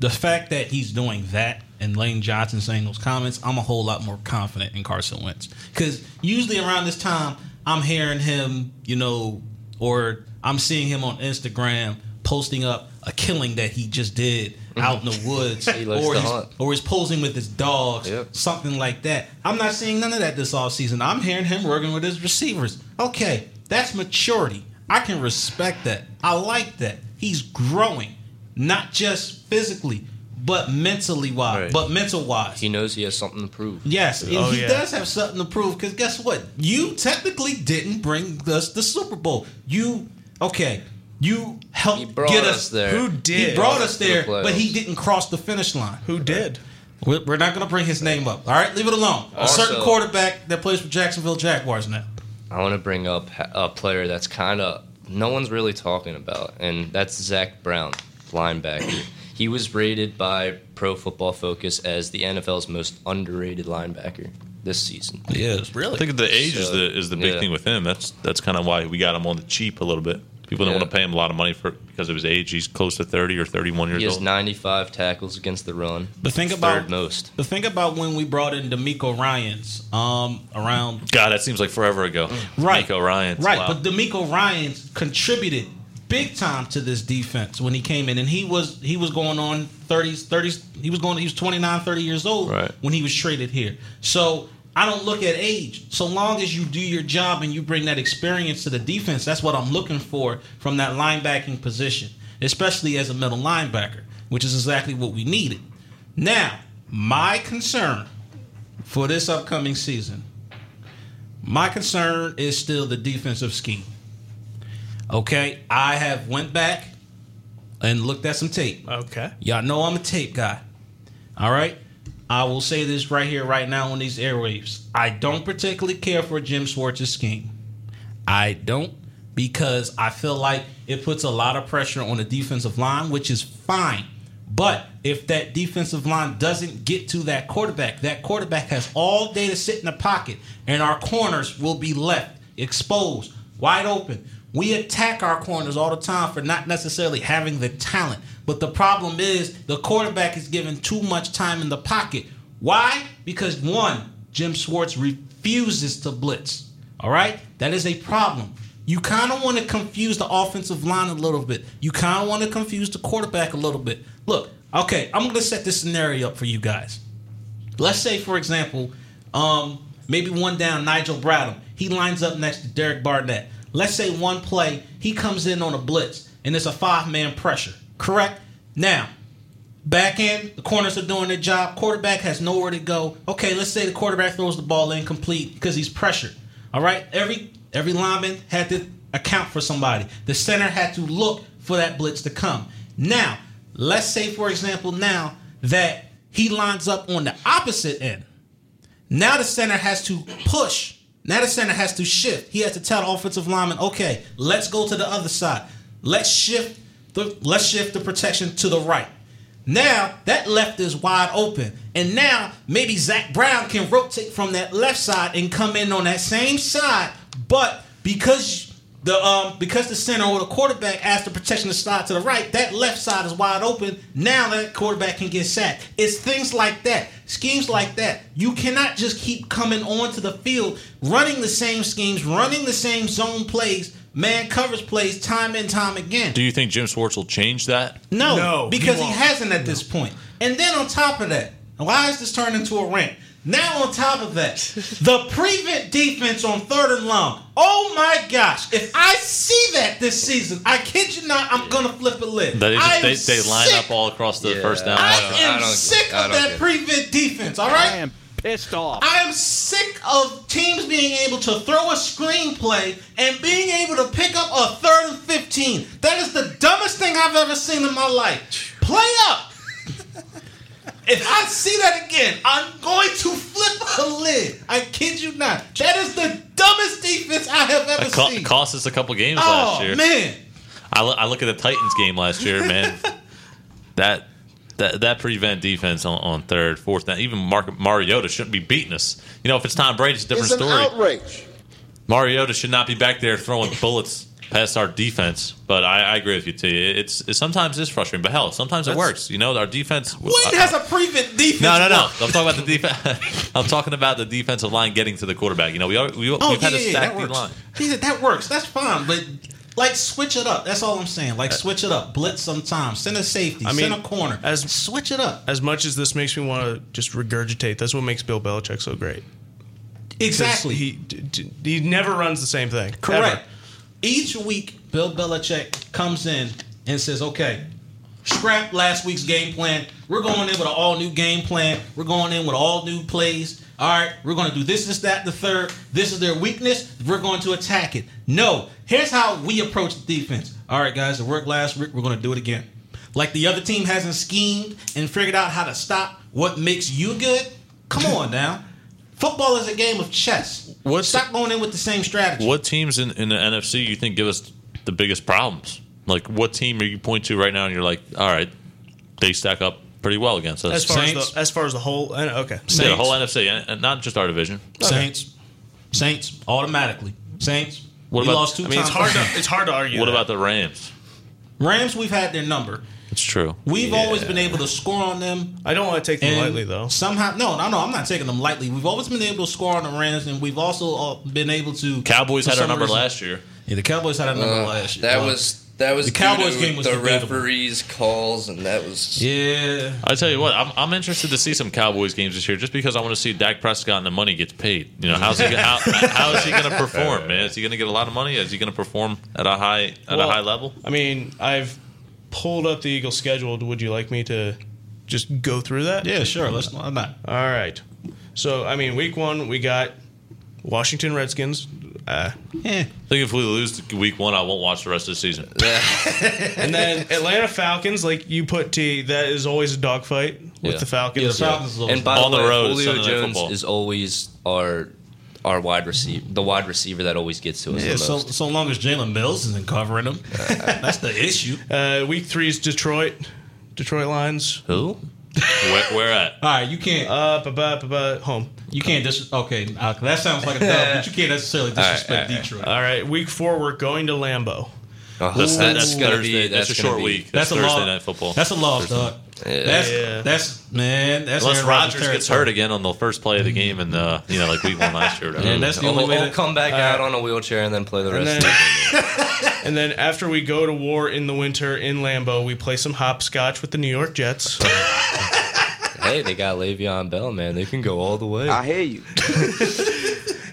The fact that he's doing that and Lane Johnson saying those comments, I'm a whole lot more confident in Carson Wentz. Because usually around this time, I'm hearing him, you know, or I'm seeing him on Instagram posting up a killing that he just did out in the woods, or, he's, or he's posing with his dogs, Yep. something like that. I'm not seeing none of that this offseason. I'm hearing him working with his receivers. Okay, that's maturity. I can respect that. I like that. He's growing, not just physically, but mentally wise, Right. but mental wise. he knows he has something to prove. Yes, and Oh, he yeah. does have something to prove. Because guess what? You technically didn't bring us the Super Bowl. You okay? You helped He get us us there. who did? He brought us To the there, but he didn't cross the finish line. Who did? We're we're not going to bring his name up. All right, leave it alone. A certain quarterback that plays for Jacksonville Jaguars now. I want to bring up a player that's kind of no one's really talking about, and that's Zach Brown, linebacker. He was rated by Pro Football Focus as the NFL's most underrated linebacker this season. He is really. I think the age is the is the big yeah. thing with him. That's that's kind of why we got him on the cheap a little bit. People don't Yeah. want to pay him a lot of money for because of his age. He's close to thirty or thirty one years old. He has old. 95 tackles against the run. But think third about most. But think about when we brought in DeMeco Ryans um, around God, that seems like forever ago. Right. Nico Ryan. Right, Wow. but DeMeco Ryans contributed big time to this defense when he came in and he was he was going on 30s 30s he was going he was 29 30 years old Right. when he was traded here. So I don't look at age. So long as you do your job and you bring that experience to the defense, that's what I'm looking for from that linebacking position, especially as a middle linebacker, which is exactly what we needed. Now, my concern for this upcoming season my concern is still the defensive scheme. Okay, I have went back and looked at some tape. Okay. Y'all know I'm a tape guy. All right? I will say this right here, right now on these airwaves. I don't particularly care for Jim Schwartz's scheme. I don't because I feel like it puts a lot of pressure on the defensive line, which is fine. But if that defensive line doesn't get to that quarterback, that quarterback has all day to sit in the pocket, and our corners will be left exposed, wide open. We attack our corners all the time for not necessarily having the talent. But the problem is the quarterback is given too much time in the pocket. Why? Because one, Jim Schwartz refuses to blitz. All right? That is a problem. You kind of want to confuse the offensive line a little bit. You kind of want to confuse the quarterback a little bit. Look, okay, I'm going to set this scenario up for you guys. Let's say, for example, um, maybe one down, Nigel Bradham. He lines up next to Derek Barnett. Let's say one play, he comes in on a blitz, and it's a five man pressure. Correct. Now, back end, the corners are doing their job. Quarterback has nowhere to go. Okay, let's say the quarterback throws the ball incomplete because he's pressured. All right, every every lineman had to account for somebody. The center had to look for that blitz to come. Now, let's say for example now that he lines up on the opposite end. Now the center has to push. Now the center has to shift. He has to tell the offensive lineman, okay, let's go to the other side. Let's shift the let's shift the protection to the right. Now that left is wide open. And now maybe Zach Brown can rotate from that left side and come in on that same side. But because the um because the center or the quarterback asked the protection to slide to the right, that left side is wide open. Now that quarterback can get sacked. It's things like that, schemes like that. You cannot just keep coming onto the field, running the same schemes, running the same zone plays, man coverage plays time and time again. Do you think Jim Schwartz will change that? No, No, because he, won't. hasn't at this point. And then on top of that, why is this turned into a rant? Now on top of that, the prevent defense on third and long. Oh my gosh! If I see that this season, I kid you not, I'm gonna flip a lid. They, I they, they line up all across the Yeah. first down. I line. I am don't- sick I of don't that prevent defense. All right. I am pissed off. I am sick of teams being able to throw a screenplay and being able to pick up a third and 15. That is the dumbest thing I've ever seen in my life. Play up. If I see that again, I'm going to flip a lid. I kid you not. That is the dumbest defense I have ever It co- seen. cost us a couple games oh, last year. man. I, lo- I look at the Titans game last year, man. that that that prevent defense on, on third, fourth down. Even Mark, Mariota shouldn't be beating us. You know, if it's Tom Brady, it's a different It's an story. outrage. Mariota should not be back there throwing bullets past our defense. But I, I agree with you, T. It's, it's sometimes it's frustrating, but hell, sometimes it works. You know, our defense. When I- has a prevent defense? no, no, no. I'm talking about the defense. I'm talking about the defensive line getting to the quarterback. You know, we, are, we Oh, we've had yeah, a yeah, stacked that D works. line. He said that works. That's fine, but like switch it up. That's all I'm saying. Like uh, switch it up. Blitz sometimes. Send a safety. I mean, send a corner. as- switch it up. As much as this makes me want to just regurgitate, that's what makes Bill Belichick so great. Exactly. He d- d- he never runs the same thing. Correct. Each week, Bill Belichick comes in and says, "Okay, scrap last week's game plan. We're going in with an all new game plan. We're going in with all new plays. All right, we're going to do this, this, that, the third. This is their weakness. We're going to attack it. No, here's how we approach the defense. All right, guys, it worked last week. We're going to do it again. Like the other team hasn't schemed and figured out how to stop what makes you good. Come on now. Football is a game of chess. What's- Stop going in with the same strategy. What teams in, in the NFC you think give us the biggest problems? Like, what team are you point to right now, and you're like, all right, they stack up pretty well against us. As far Saints. as the as far as the whole, okay. yeah, the whole NFC, and, and not just our division. Saints, Saints, automatically. Saints. What we about- lost two I mean, it's hard to it's hard to argue. What that. about the Rams? Rams? We've had their number. It's true. We've always been able to score on them. I don't want to take them lightly though. Somehow, no, no, no. I'm not taking them lightly. We've always been able to score on the Rams, and we've also uh, been able to. Cowboys had our number reason- last year. Yeah, the Cowboys had a number Uh, last year. that was that was the Cowboys to game was the debatable. referees calls, and that was Yeah, I tell you what, I'm, I'm interested to see some Cowboys games this year, just because I want to see Dak Prescott and the money gets paid. You know, how's he gonna- how, how is he going to perform, man? Is he going to get a lot of money? Is he going to perform at a high at Well, a high level? I mean, I've pulled up the Eagles schedule. Would you like me to just go through that? yeah, sure. Let's why not. All right. So, I mean, week one we got Washington Redskins, uh, Yeah, I think if we lose week one, I won't watch the rest of the season. and then Atlanta Falcons. Like you put T, that is always a dogfight with Yeah. the Falcons. yeah. The Falcons. is And by On the the way, road, Julio Sunday Night Jones Football. is always our our wide receiver, the wide receiver that always gets to us yeah, the so most. so long as Jalen Mills isn't covering them, that's the issue. Uh, week three is Detroit. Detroit Lions. Who? where, where at? All right, you can't. Uh, ba ba ba ba home. You can't dis. Okay, uh, that sounds like a dub, but you can't necessarily disrespect Detroit. All right, week four we're going to Lambeau. Oh, That's, that's that's gonna Thursday. be that's, that's a short be- week. That's That's, a Thursday loss. night football. That's a loss, dog. That's Yeah. that's man. That's Unless Rodgers gets hurt again on the first play of the game, and uh, you know, like week one last year. or. And that's the He'll, only way he'll to come back out on a wheelchair and then play the rest then- of the game. And then after we go to war in the winter in Lambeau, we play some hopscotch with the New York Jets. hey, they got Le'Veon Bell, man. They can go all the way. I hear you.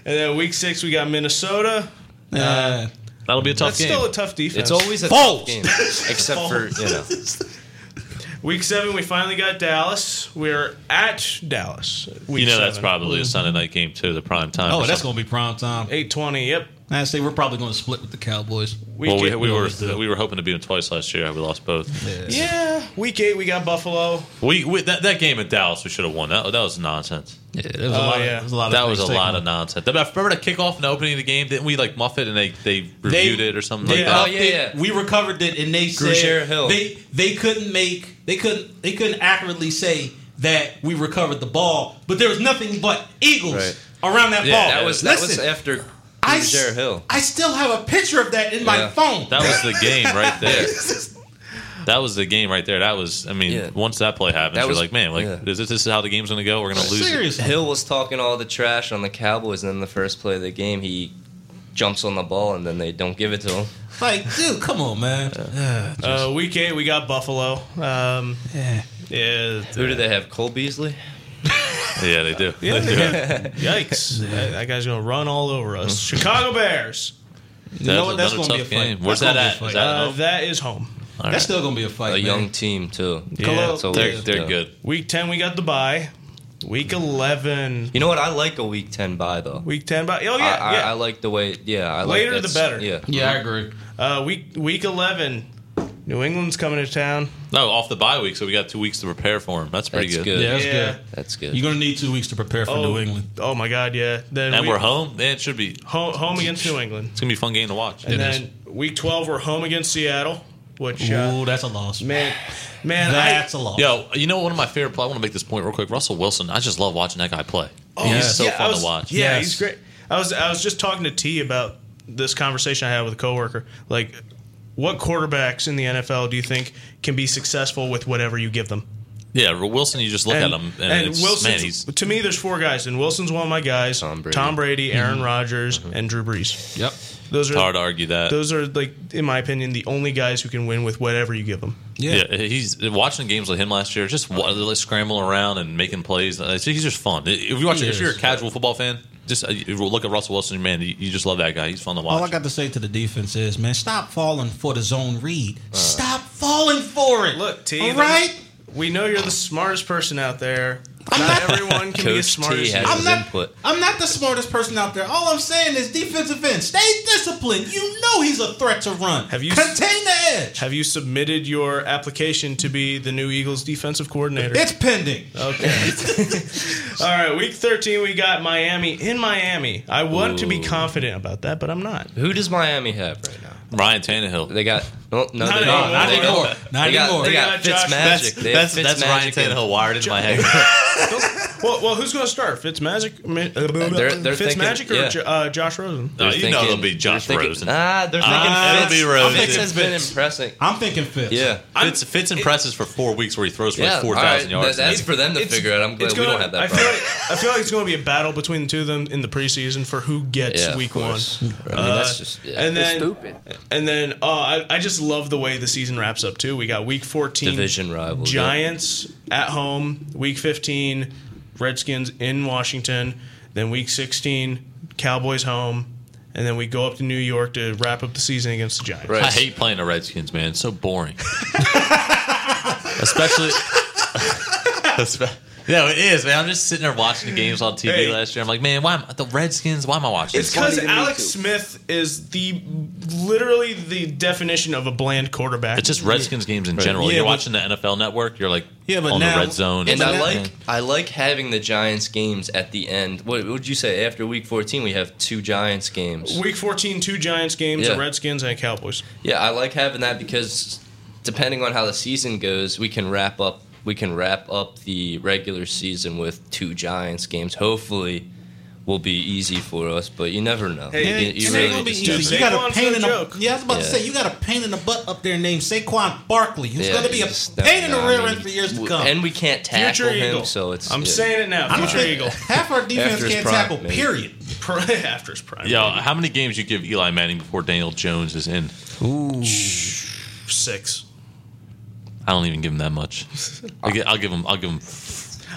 and then week six we got Minnesota. Uh, That'll be a tough That's game. still a tough defense. It's always a Foles. tough game, except for you know. Week seven, we finally got Dallas. We're at Dallas. Week you know that's probably a mm-hmm. Sunday night game too, the prime time. Oh, or that's going to be prime time. eight twenty. Yep. I say we're probably going to split with the Cowboys. Week Well, we, eight, we were always do. we were hoping to beat them twice last year. We lost both. yeah. Week eight, we got Buffalo. We, we that, that game at Dallas, we should have won. That, that was nonsense. Yeah, there was a Oh, lot. yeah. Of, there was a lot of That was things a taken lot of on. nonsense. Remember the kickoff and the opening of the game? Didn't we like muff it and they they reviewed it or something They like that? Oh, yeah, it. yeah. We recovered it, and they Grugier said Hill. they they couldn't make they couldn't they couldn't accurately say that we recovered the ball, but there was nothing but eagles Right. around that Yeah, ball. That was that was after I, Grugier Hill. I still have a picture of that in my phone. That was the game right there. That was the game right there. That was, I mean, Yeah. once that play happens, That you're was- like, man, like, yeah. is this, this is how the game's going to go? We're going to lose. it. Hill was talking all the trash on the Cowboys, and then the first play of the game, he jumps on the ball, and then they don't give it to him. like, dude, come on, man. Yeah, just- Uh, week eight, we got Buffalo. Um, yeah. yeah. Who did they have? Cole Beasley. Yeah, they do. Yeah, They do. Yikes! that, that guy's gonna run all over us. Chicago Bears. You know what? That's That's going to be a tough fight. game. Where's That's that at? Is that- Uh, home? that is home. All right. That's still going to be a fight. A man. young team too. Yeah. That's always- They're, they're yeah. good. Week ten, we got the bye. Week eleven. You know what? I like a Week Ten bye though. Week ten, bye. Oh yeah, I, yeah. I like the way. Yeah, I Later like the better. Yeah, Yeah, I agree. Uh, week week eleven. New England's coming to town. No, off the bye week, so we got two weeks to prepare for him. That's pretty That's good. good. Yeah, that's Yeah. good. that's good. You're going to need two weeks to prepare for Oh, New England. Oh my God, yeah. Then And we, we're home. Man, it should be. Home, home against New England, It's going to be a fun game to watch. and It then week twelve we're home against Seattle. Which uh, Ooh, that's a loss. man, man, That's I, a loss. Yo, you know, one of my favorite play, I want to make this point real quick. Russell Wilson, I just love watching that guy play. Oh, He's so yeah, I fun was- to watch. Yeah, Yes. he's great. I was I was just talking to T about this conversation I had with a coworker. Like, what quarterbacks in the NFL do you think can be successful with whatever you give them? Yeah, Wilson, you just look at him, and, it's, Wilson's, man, he's to me, there's four guys, and Wilson's one of my guys. Tom Brady. Mm-hmm. Aaron Rodgers, and Drew Brees. Yep. Those are hard to argue that. those are like, in my opinion, the only guys who can win with whatever you give them. Yeah. Yeah, he's watching games like him last year, just like, scrambling around and making plays. He's just fun. If you watch, if you're a casual football fan, just uh, look at Russell Wilson, man, you, you just love that guy. He's fun to watch. All I got to say to the defense is, man, stop falling for the zone read. stop falling for it. Look, T, All the- right? We know you're the smartest person out there. I'm Not not- everyone can be as smart T as you. I'm not, input. I'm not the smartest person out there. All I'm saying is defensive end, stay disciplined. You know he's a threat to run. Have you- Contain the edge. Have you submitted your application to be the new Eagles defensive coordinator? It's pending. Okay. All right, week 13, we got Miami in Miami. I want to be confident about that, but I'm not. Who does Miami have right now? Ryan Tannehill. They got no, no, Not they anymore. don't. Not They anymore. got- Not they got, anymore. They They got got Josh- Fitzmagic. That's They that's, that's Ryan Tannehill wired in my head. Well, well who's going to start? Fitzmagic, Mi- uh, They're- they're Fitzmagic thinking- or yeah. Jo- uh, Josh Rosen? No, They're you know it'll be Josh thinking- Rosen. Ah, they're thinking Ah, It'll be Rosen. Fitz has been Fitz. impressing. I'm thinking Fitz. Yeah. Fitz, Fitz impresses for four weeks where he throws for Yeah, like four all thousand right, yards. that- that's for them to It's- figure out. I'm glad we gonna- don't have that I feel, like, I feel like it's going to be a battle between the two of them in the preseason for who gets Yeah, week one. I mean, that's just yeah. and then, stupid. and then, oh, I, I just love the way the season wraps up too. We got week fourteen, Division rival, yeah. Giants at home. Week fifteen, Redskins in Washington. Then week sixteen, Cowboys home, and then we go up to New York to wrap up the season against the Giants. Right. I hate playing the Redskins, man. It's so boring. Especially. Espe- yeah, it is, man. I'm just sitting there watching the games on TV Hey. last year. I'm like, man, why am the Redskins? Why am I watching? It's because funny to me, Alex. Smith is the literally the definition of a bland quarterback. It's just Redskins games in general. Yeah, you're but- watching the NFL Network. You're like, Yeah, but on now- the red zone, And But I that- like I like having the Giants games at the end. What would you say after week 14 we have two Giants games? Week 14, two Giants games, Yeah. a Redskins and a Cowboys. Yeah, I like having that because depending on how the season goes, we can wrap up we can wrap up the regular season with two Giants games. Hopefully will be easy for us, but you never know. Hey, Yeah, you, you really be easy. You got a pain in the joke. yeah. I was about to say you got a pain in the butt up there named Saquon Barkley, who's Yeah, going to be a just pain don't in the rear end for years to come. And we can't tackle Future him, Eagle. so it's I'm yeah. saying it now. Future Eagle. Half our defense can't prime, tackle. maybe. Period. After his prime. Yeah, how many games you give Eli Manning before Daniel Jones is in? Six. I don't even give him that much. I'll, gi- I'll give him. I'll give him.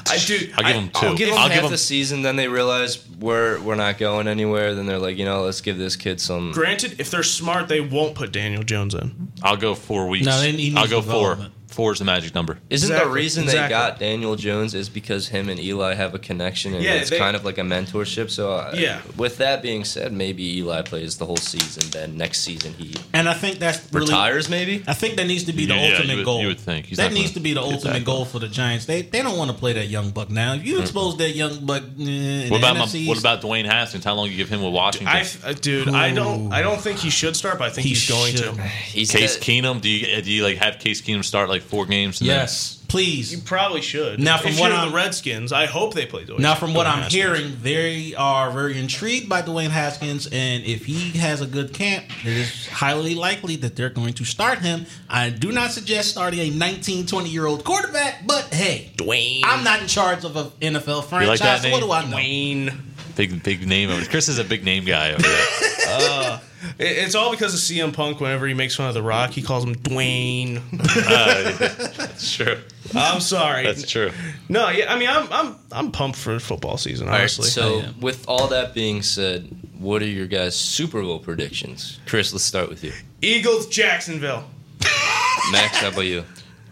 I do. I'll give him two. I'll give them I'll half give him the season. Then they realize we're we're not going anywhere. Then they're like, you know, let's give this kid some. Granted, if they're smart, they won't put Daniel Jones in. I'll go four weeks. No, they- he needs I'll go four. Development. Four is the magic number. Isn't the reason exactly. they got Daniel Jones is because him and Eli have a connection and Yeah, it's they- kind of like a mentorship. So uh, Yeah. With that being said, maybe Eli plays the whole season. Then next season he And I think that's really retires. Maybe. I think that needs to be the Yeah, yeah, ultimate you would- goal. you would think. He's that needs gonna to be the ultimate that. goal for the Giants. They they don't want to play that young buck now. If you expose that young buck, eh, in What the about my, what about Dwayne Haskins? How long you give him with Washington? I, uh, dude, I don't. I don't think he should start, but I think He he's going should. to. He's Case that- Keenum, do you do you like have Case Keenum start like four games? and then- yes, please. You probably should. Now, from if what I'm- the Redskins, I hope they play. Dwayne, Now, from what I'm Haskins. hearing, they are very intrigued by Dwayne Haskins, and if he has a good camp, it is highly likely that they're going to start him. I do not suggest starting a 19, 20 year old quarterback, but hey, Dwayne, I'm not in charge of an NFL franchise. like that so what do I know? Dwayne. Big big name. over- Chris is a big name guy over there. It- It's all because of CM Punk. Whenever he makes fun of The Rock, he calls him Dwayne. That's true. I'm sorry. That's true. No, yeah, I mean, I'm I'm I'm pumped for football season. All right, Honestly, so I am. with all that being said, what are your guys' Super Bowl predictions? Chris, let's start with you. Eagles, Jacksonville. Max, how about you?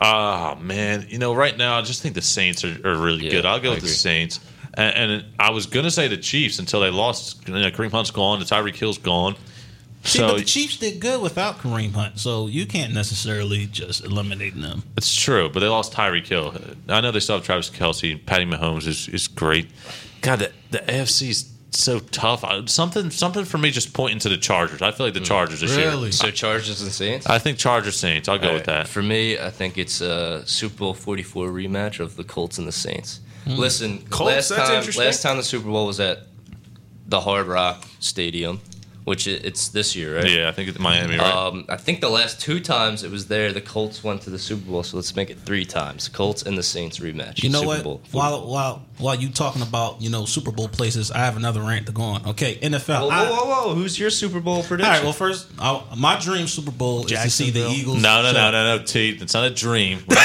Oh man, you know, right now I just think the Saints are, are really Yeah, good. I'll go I with the agree. Saints, and, and I was gonna say the Chiefs until they lost. You know, Kareem Hunt's gone, the Tyreek Hill's gone. See, So but the Chiefs did good without Kareem Hunt, so you can't necessarily just eliminate them. it's true, but they lost Tyreek Hill. I know they still have Travis Kelce. Patty Mahomes is, is great. God, the, the AFC is so tough. I, something something for me just pointing to the Chargers. I feel like the mm. Chargers this year. Really? So Chargers and Saints. I think Chargers Saints. I'll go All with that. For me, I think it's a Super Bowl 44 rematch of the Colts and the Saints. Listen, Colts, last that's time interesting. last time the Super Bowl was at the Hard Rock Stadium, which it, it's this year, right? Yeah, I think it's Miami, right? Um, I think the last two times it was there, the Colts went to the Super Bowl, so let's make it three times. Colts and the Saints rematch. You know Super what? Bowl. While while while you talking about you know Super Bowl places, I have another rant to go on. Okay, NFL. Whoa, I- whoa, whoa, whoa! Who's your Super Bowl all prediction? right. Well, first, I, my dream Super Bowl is to see the Jacksonville. Eagles. no, no, no, no, no, T. It's not a dream. we're not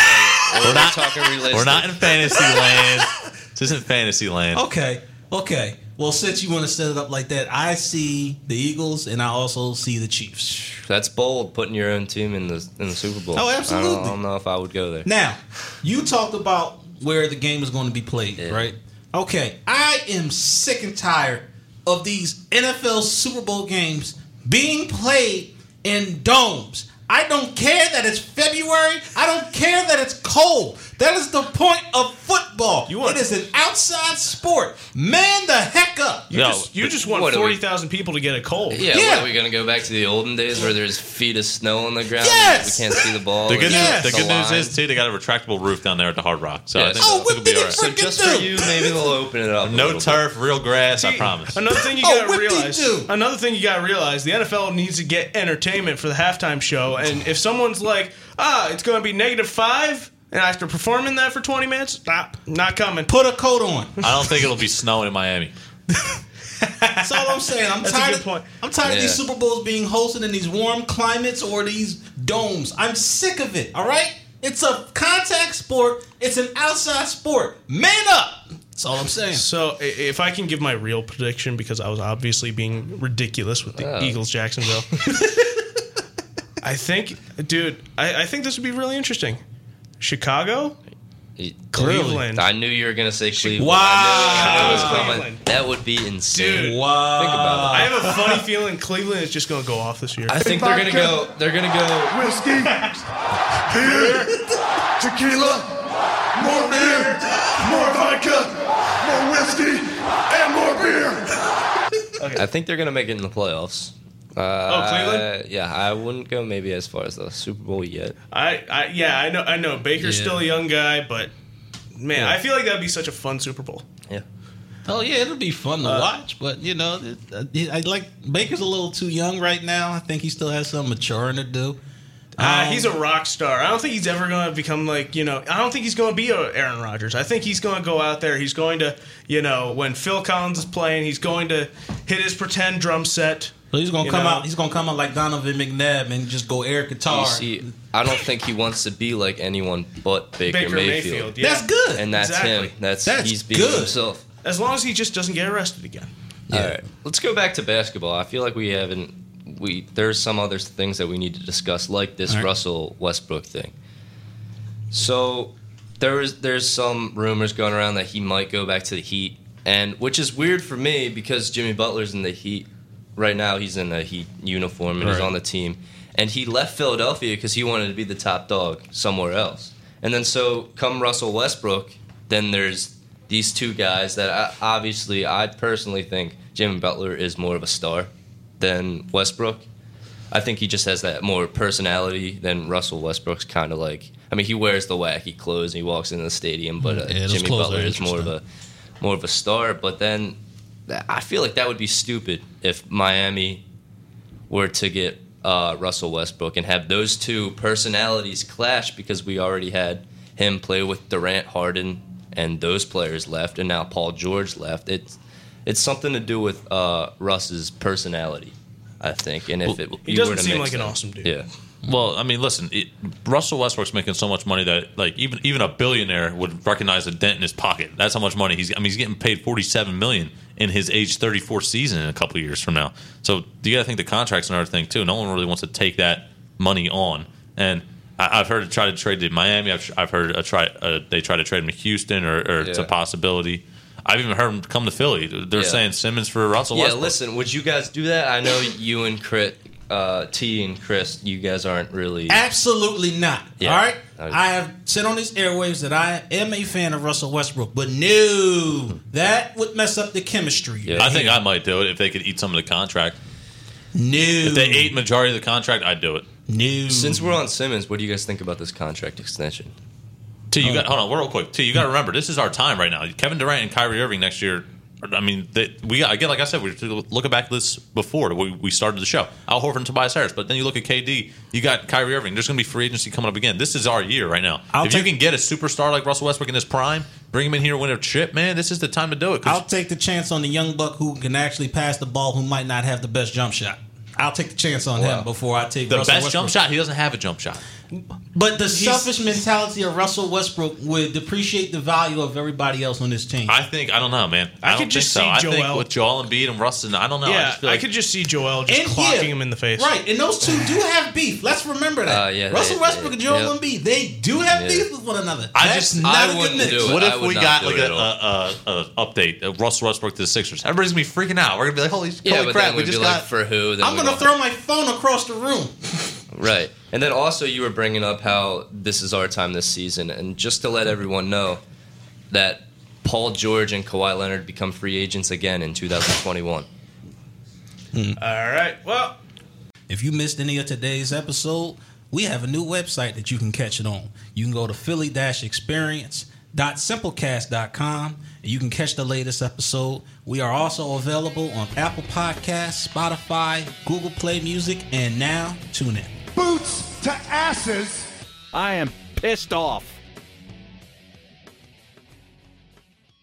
talking realistic. We're not in fantasy land. This isn't fantasy land. Okay, okay. Well, since you want to set it up like that, I see the Eagles and I also see the Chiefs. That's bold, putting your own team in the in the Super Bowl. Oh, I absolutely. don't, I don't know if I would go there. Now, you talked about where the game is going to be played, Yeah. right? Okay, I am sick and tired of these NFL Super Bowl games being played in domes. I don't care that it's February. I don't care that it's cold. That is the point of football. You want- it is an outside sport. Man the heck. You No, just you just want what are we- forty thousand people to get a cold. Yeah, Yeah. What, are we gonna go back to the olden days where there's feet of snow on the ground? Yes! we can't see the ball. The good, Yes. news, the good news is, too, they got a retractable roof down there at the Hard Rock. So I Yes. think, Oh, I think what it'll be did all it right. So Freaking just for you, maybe they'll open it up. a No little bit. turf, real grass, I promise. Another thing you Oh, gotta whip-dee-doo. realize. Another thing you gotta realize: the NFL needs to get entertainment for the halftime show. And if someone's like, "Ah, it's going to be negative five, and after have to perform in that for twenty minutes," stop, not coming. Put a coat on. I don't think it'll be snowing in Miami. That's all I'm saying. I'm That's a tired. good of, point. I'm tired of these Super Bowls being hosted in these warm climates or these domes. I'm sick of it. All right, it's a contact sport. It's an outside sport. Man up. That's all I'm saying. So, if I can give my real prediction, because I was obviously being ridiculous with the Oh. Eagles Jacksonville, I think, dude, I, I think this would be really interesting. Chicago, He- Cleveland. I knew you were gonna say Cleveland. Wow. I knew it was coming. Cleveland. That would be insane. Dude. Wow. Think about I have a funny feeling Cleveland is just going to go off this year. I think they're gonna go. They're gonna go. whiskey, beer, tequila, more beer, more vodka, more whiskey, and more beer. Okay. I think they're gonna make it in the playoffs. Uh, Oh, Cleveland? Yeah, I wouldn't go maybe as far as the Super Bowl yet. I, I yeah, I know, I know. Baker's Yeah. still a young guy, but man, Yeah. I feel like that'd be such a fun Super Bowl. Yeah. Oh yeah, it'll be fun to Uh, watch. But you know, it, uh, I like Baker's a little too young right now. I think he still has some maturing to do. Uh, Um, he's a rock star. I don't think he's ever going to become like you know. I don't think he's going to be a Aaron Rodgers. I think he's going to go out there. He's going to you know when Phil Collins is playing, he's going to hit his pretend drum set So he's gonna You come know? out. He's gonna come out like Donovan McNabb and just go air guitar. You see, I don't think he wants to be like anyone but Baker, Baker Mayfield. Mayfield. Yeah. That's good. And that's Exactly. him. That's, That's he's being good. himself. As long as he just doesn't get arrested again. All right, let's go back to basketball. I feel like we haven't. We there's some other things that we need to discuss, like this All right. Russell Westbrook thing. So there is there's some rumors going around that he might go back to the Heat, and which is weird for me because Jimmy Butler's in the Heat right now. He's in a Heat uniform and he's on the team, and he left Philadelphia because he wanted to be the top dog somewhere else. And then so come Russell Westbrook, then there's these two guys that I, obviously I personally think Jimmy Butler is more of a star than Westbrook. I think he just has that more personality than Russell Westbrook's kind of like. I mean, he wears the wacky clothes and he walks into the stadium, but uh, Yeah, Jimmy Butler is more of a more of a star. But then I feel like that would be stupid if Miami were to get uh, Russell Westbrook and have those two personalities clash because we already had him play with Durant, Harden, and those players left, and now Paul George left. It's it's something to do with uh, Russ's personality, I think. And if it, He were doesn't to seem like an awesome dude. Yeah. Well, I mean, listen, it, Russell Westbrook's making so much money that like even even a billionaire would recognize a dent in his pocket. That's how much money he's. I mean, he's getting paid forty seven million in his age thirty four season in a couple of years from now. So you got to think the contract's another thing too. No one really wants to take that money on. And I, I've heard it try to trade to Miami. I've, I've heard a try uh, they try to trade him to Houston, or, or it's a possibility. I've even heard him come to Philly. They're Yeah. saying Simmons for Russell Yeah, Westbrook. listen, would you guys do that? I know you and Chris, uh, T and Chris, you guys aren't really. Absolutely not. Yeah. All right. I have said on these airwaves that I am a fan of Russell Westbrook, but no, that would mess up the chemistry. Yeah. I think I might do it if they could eat some of the contract. no. If they ate majority of the contract, I'd do it. no. Since we're on Simmons, what do you guys think about this contract extension? T, Oh. you got hold on, real quick. T, you got to remember this is our time right now. Kevin Durant and Kyrie Irving next year. I mean, they, we again, like I said, we were looking back at this before we, we started the show. Al Horford and Tobias Harris, but then you look at KD, you got Kyrie Irving. There's going to be free agency coming up again. This is our year right now. I'll if take- you can get a superstar like Russell Westbrook in his prime, bring him in here, win a chip, man. This is the time to do it. I'll take the chance on the young buck who can actually pass the ball, who might not have the best jump shot. I'll take the chance on Wow. him before I take the Russell best Westbrook. jump shot, he doesn't have a jump shot. But the selfish mentality of Russell Westbrook would depreciate the value of everybody else on this team. I think I don't know, man. I, I don't could just think so. see I think Joel- with Joel Embiid and Russ, and I don't know. I, Yeah, just feel I, could just see Joel just And clocking yeah, him in the face. Right, and those two do have beef. Let's remember that. Uh, yeah, Russell they- Westbrook they- and Joel yep. Embiid, they do have Yeah. beef with one another. I That's just- not I a good mix. do it. What if we got like it a, a, a, a update? Uh, Russell Westbrook to the Sixers. Everybody's gonna be freaking out. We're gonna be like, holy, Yeah, holy crap! We just got. for who? I'm gonna throw my phone across the room. Right. And then also, you were bringing up how this is our time this season. And just to let everyone know that Paul George and Kawhi Leonard become free agents again in 2021. Hmm. All right. Well, If you missed any of today's episode, we have a new website that you can catch it on. You can go to philly-experience.simplecast.com and you can catch the latest episode. We are also available on Apple Podcasts, Spotify, Google Play Music, and now TuneIn. Boots to asses. I am pissed off.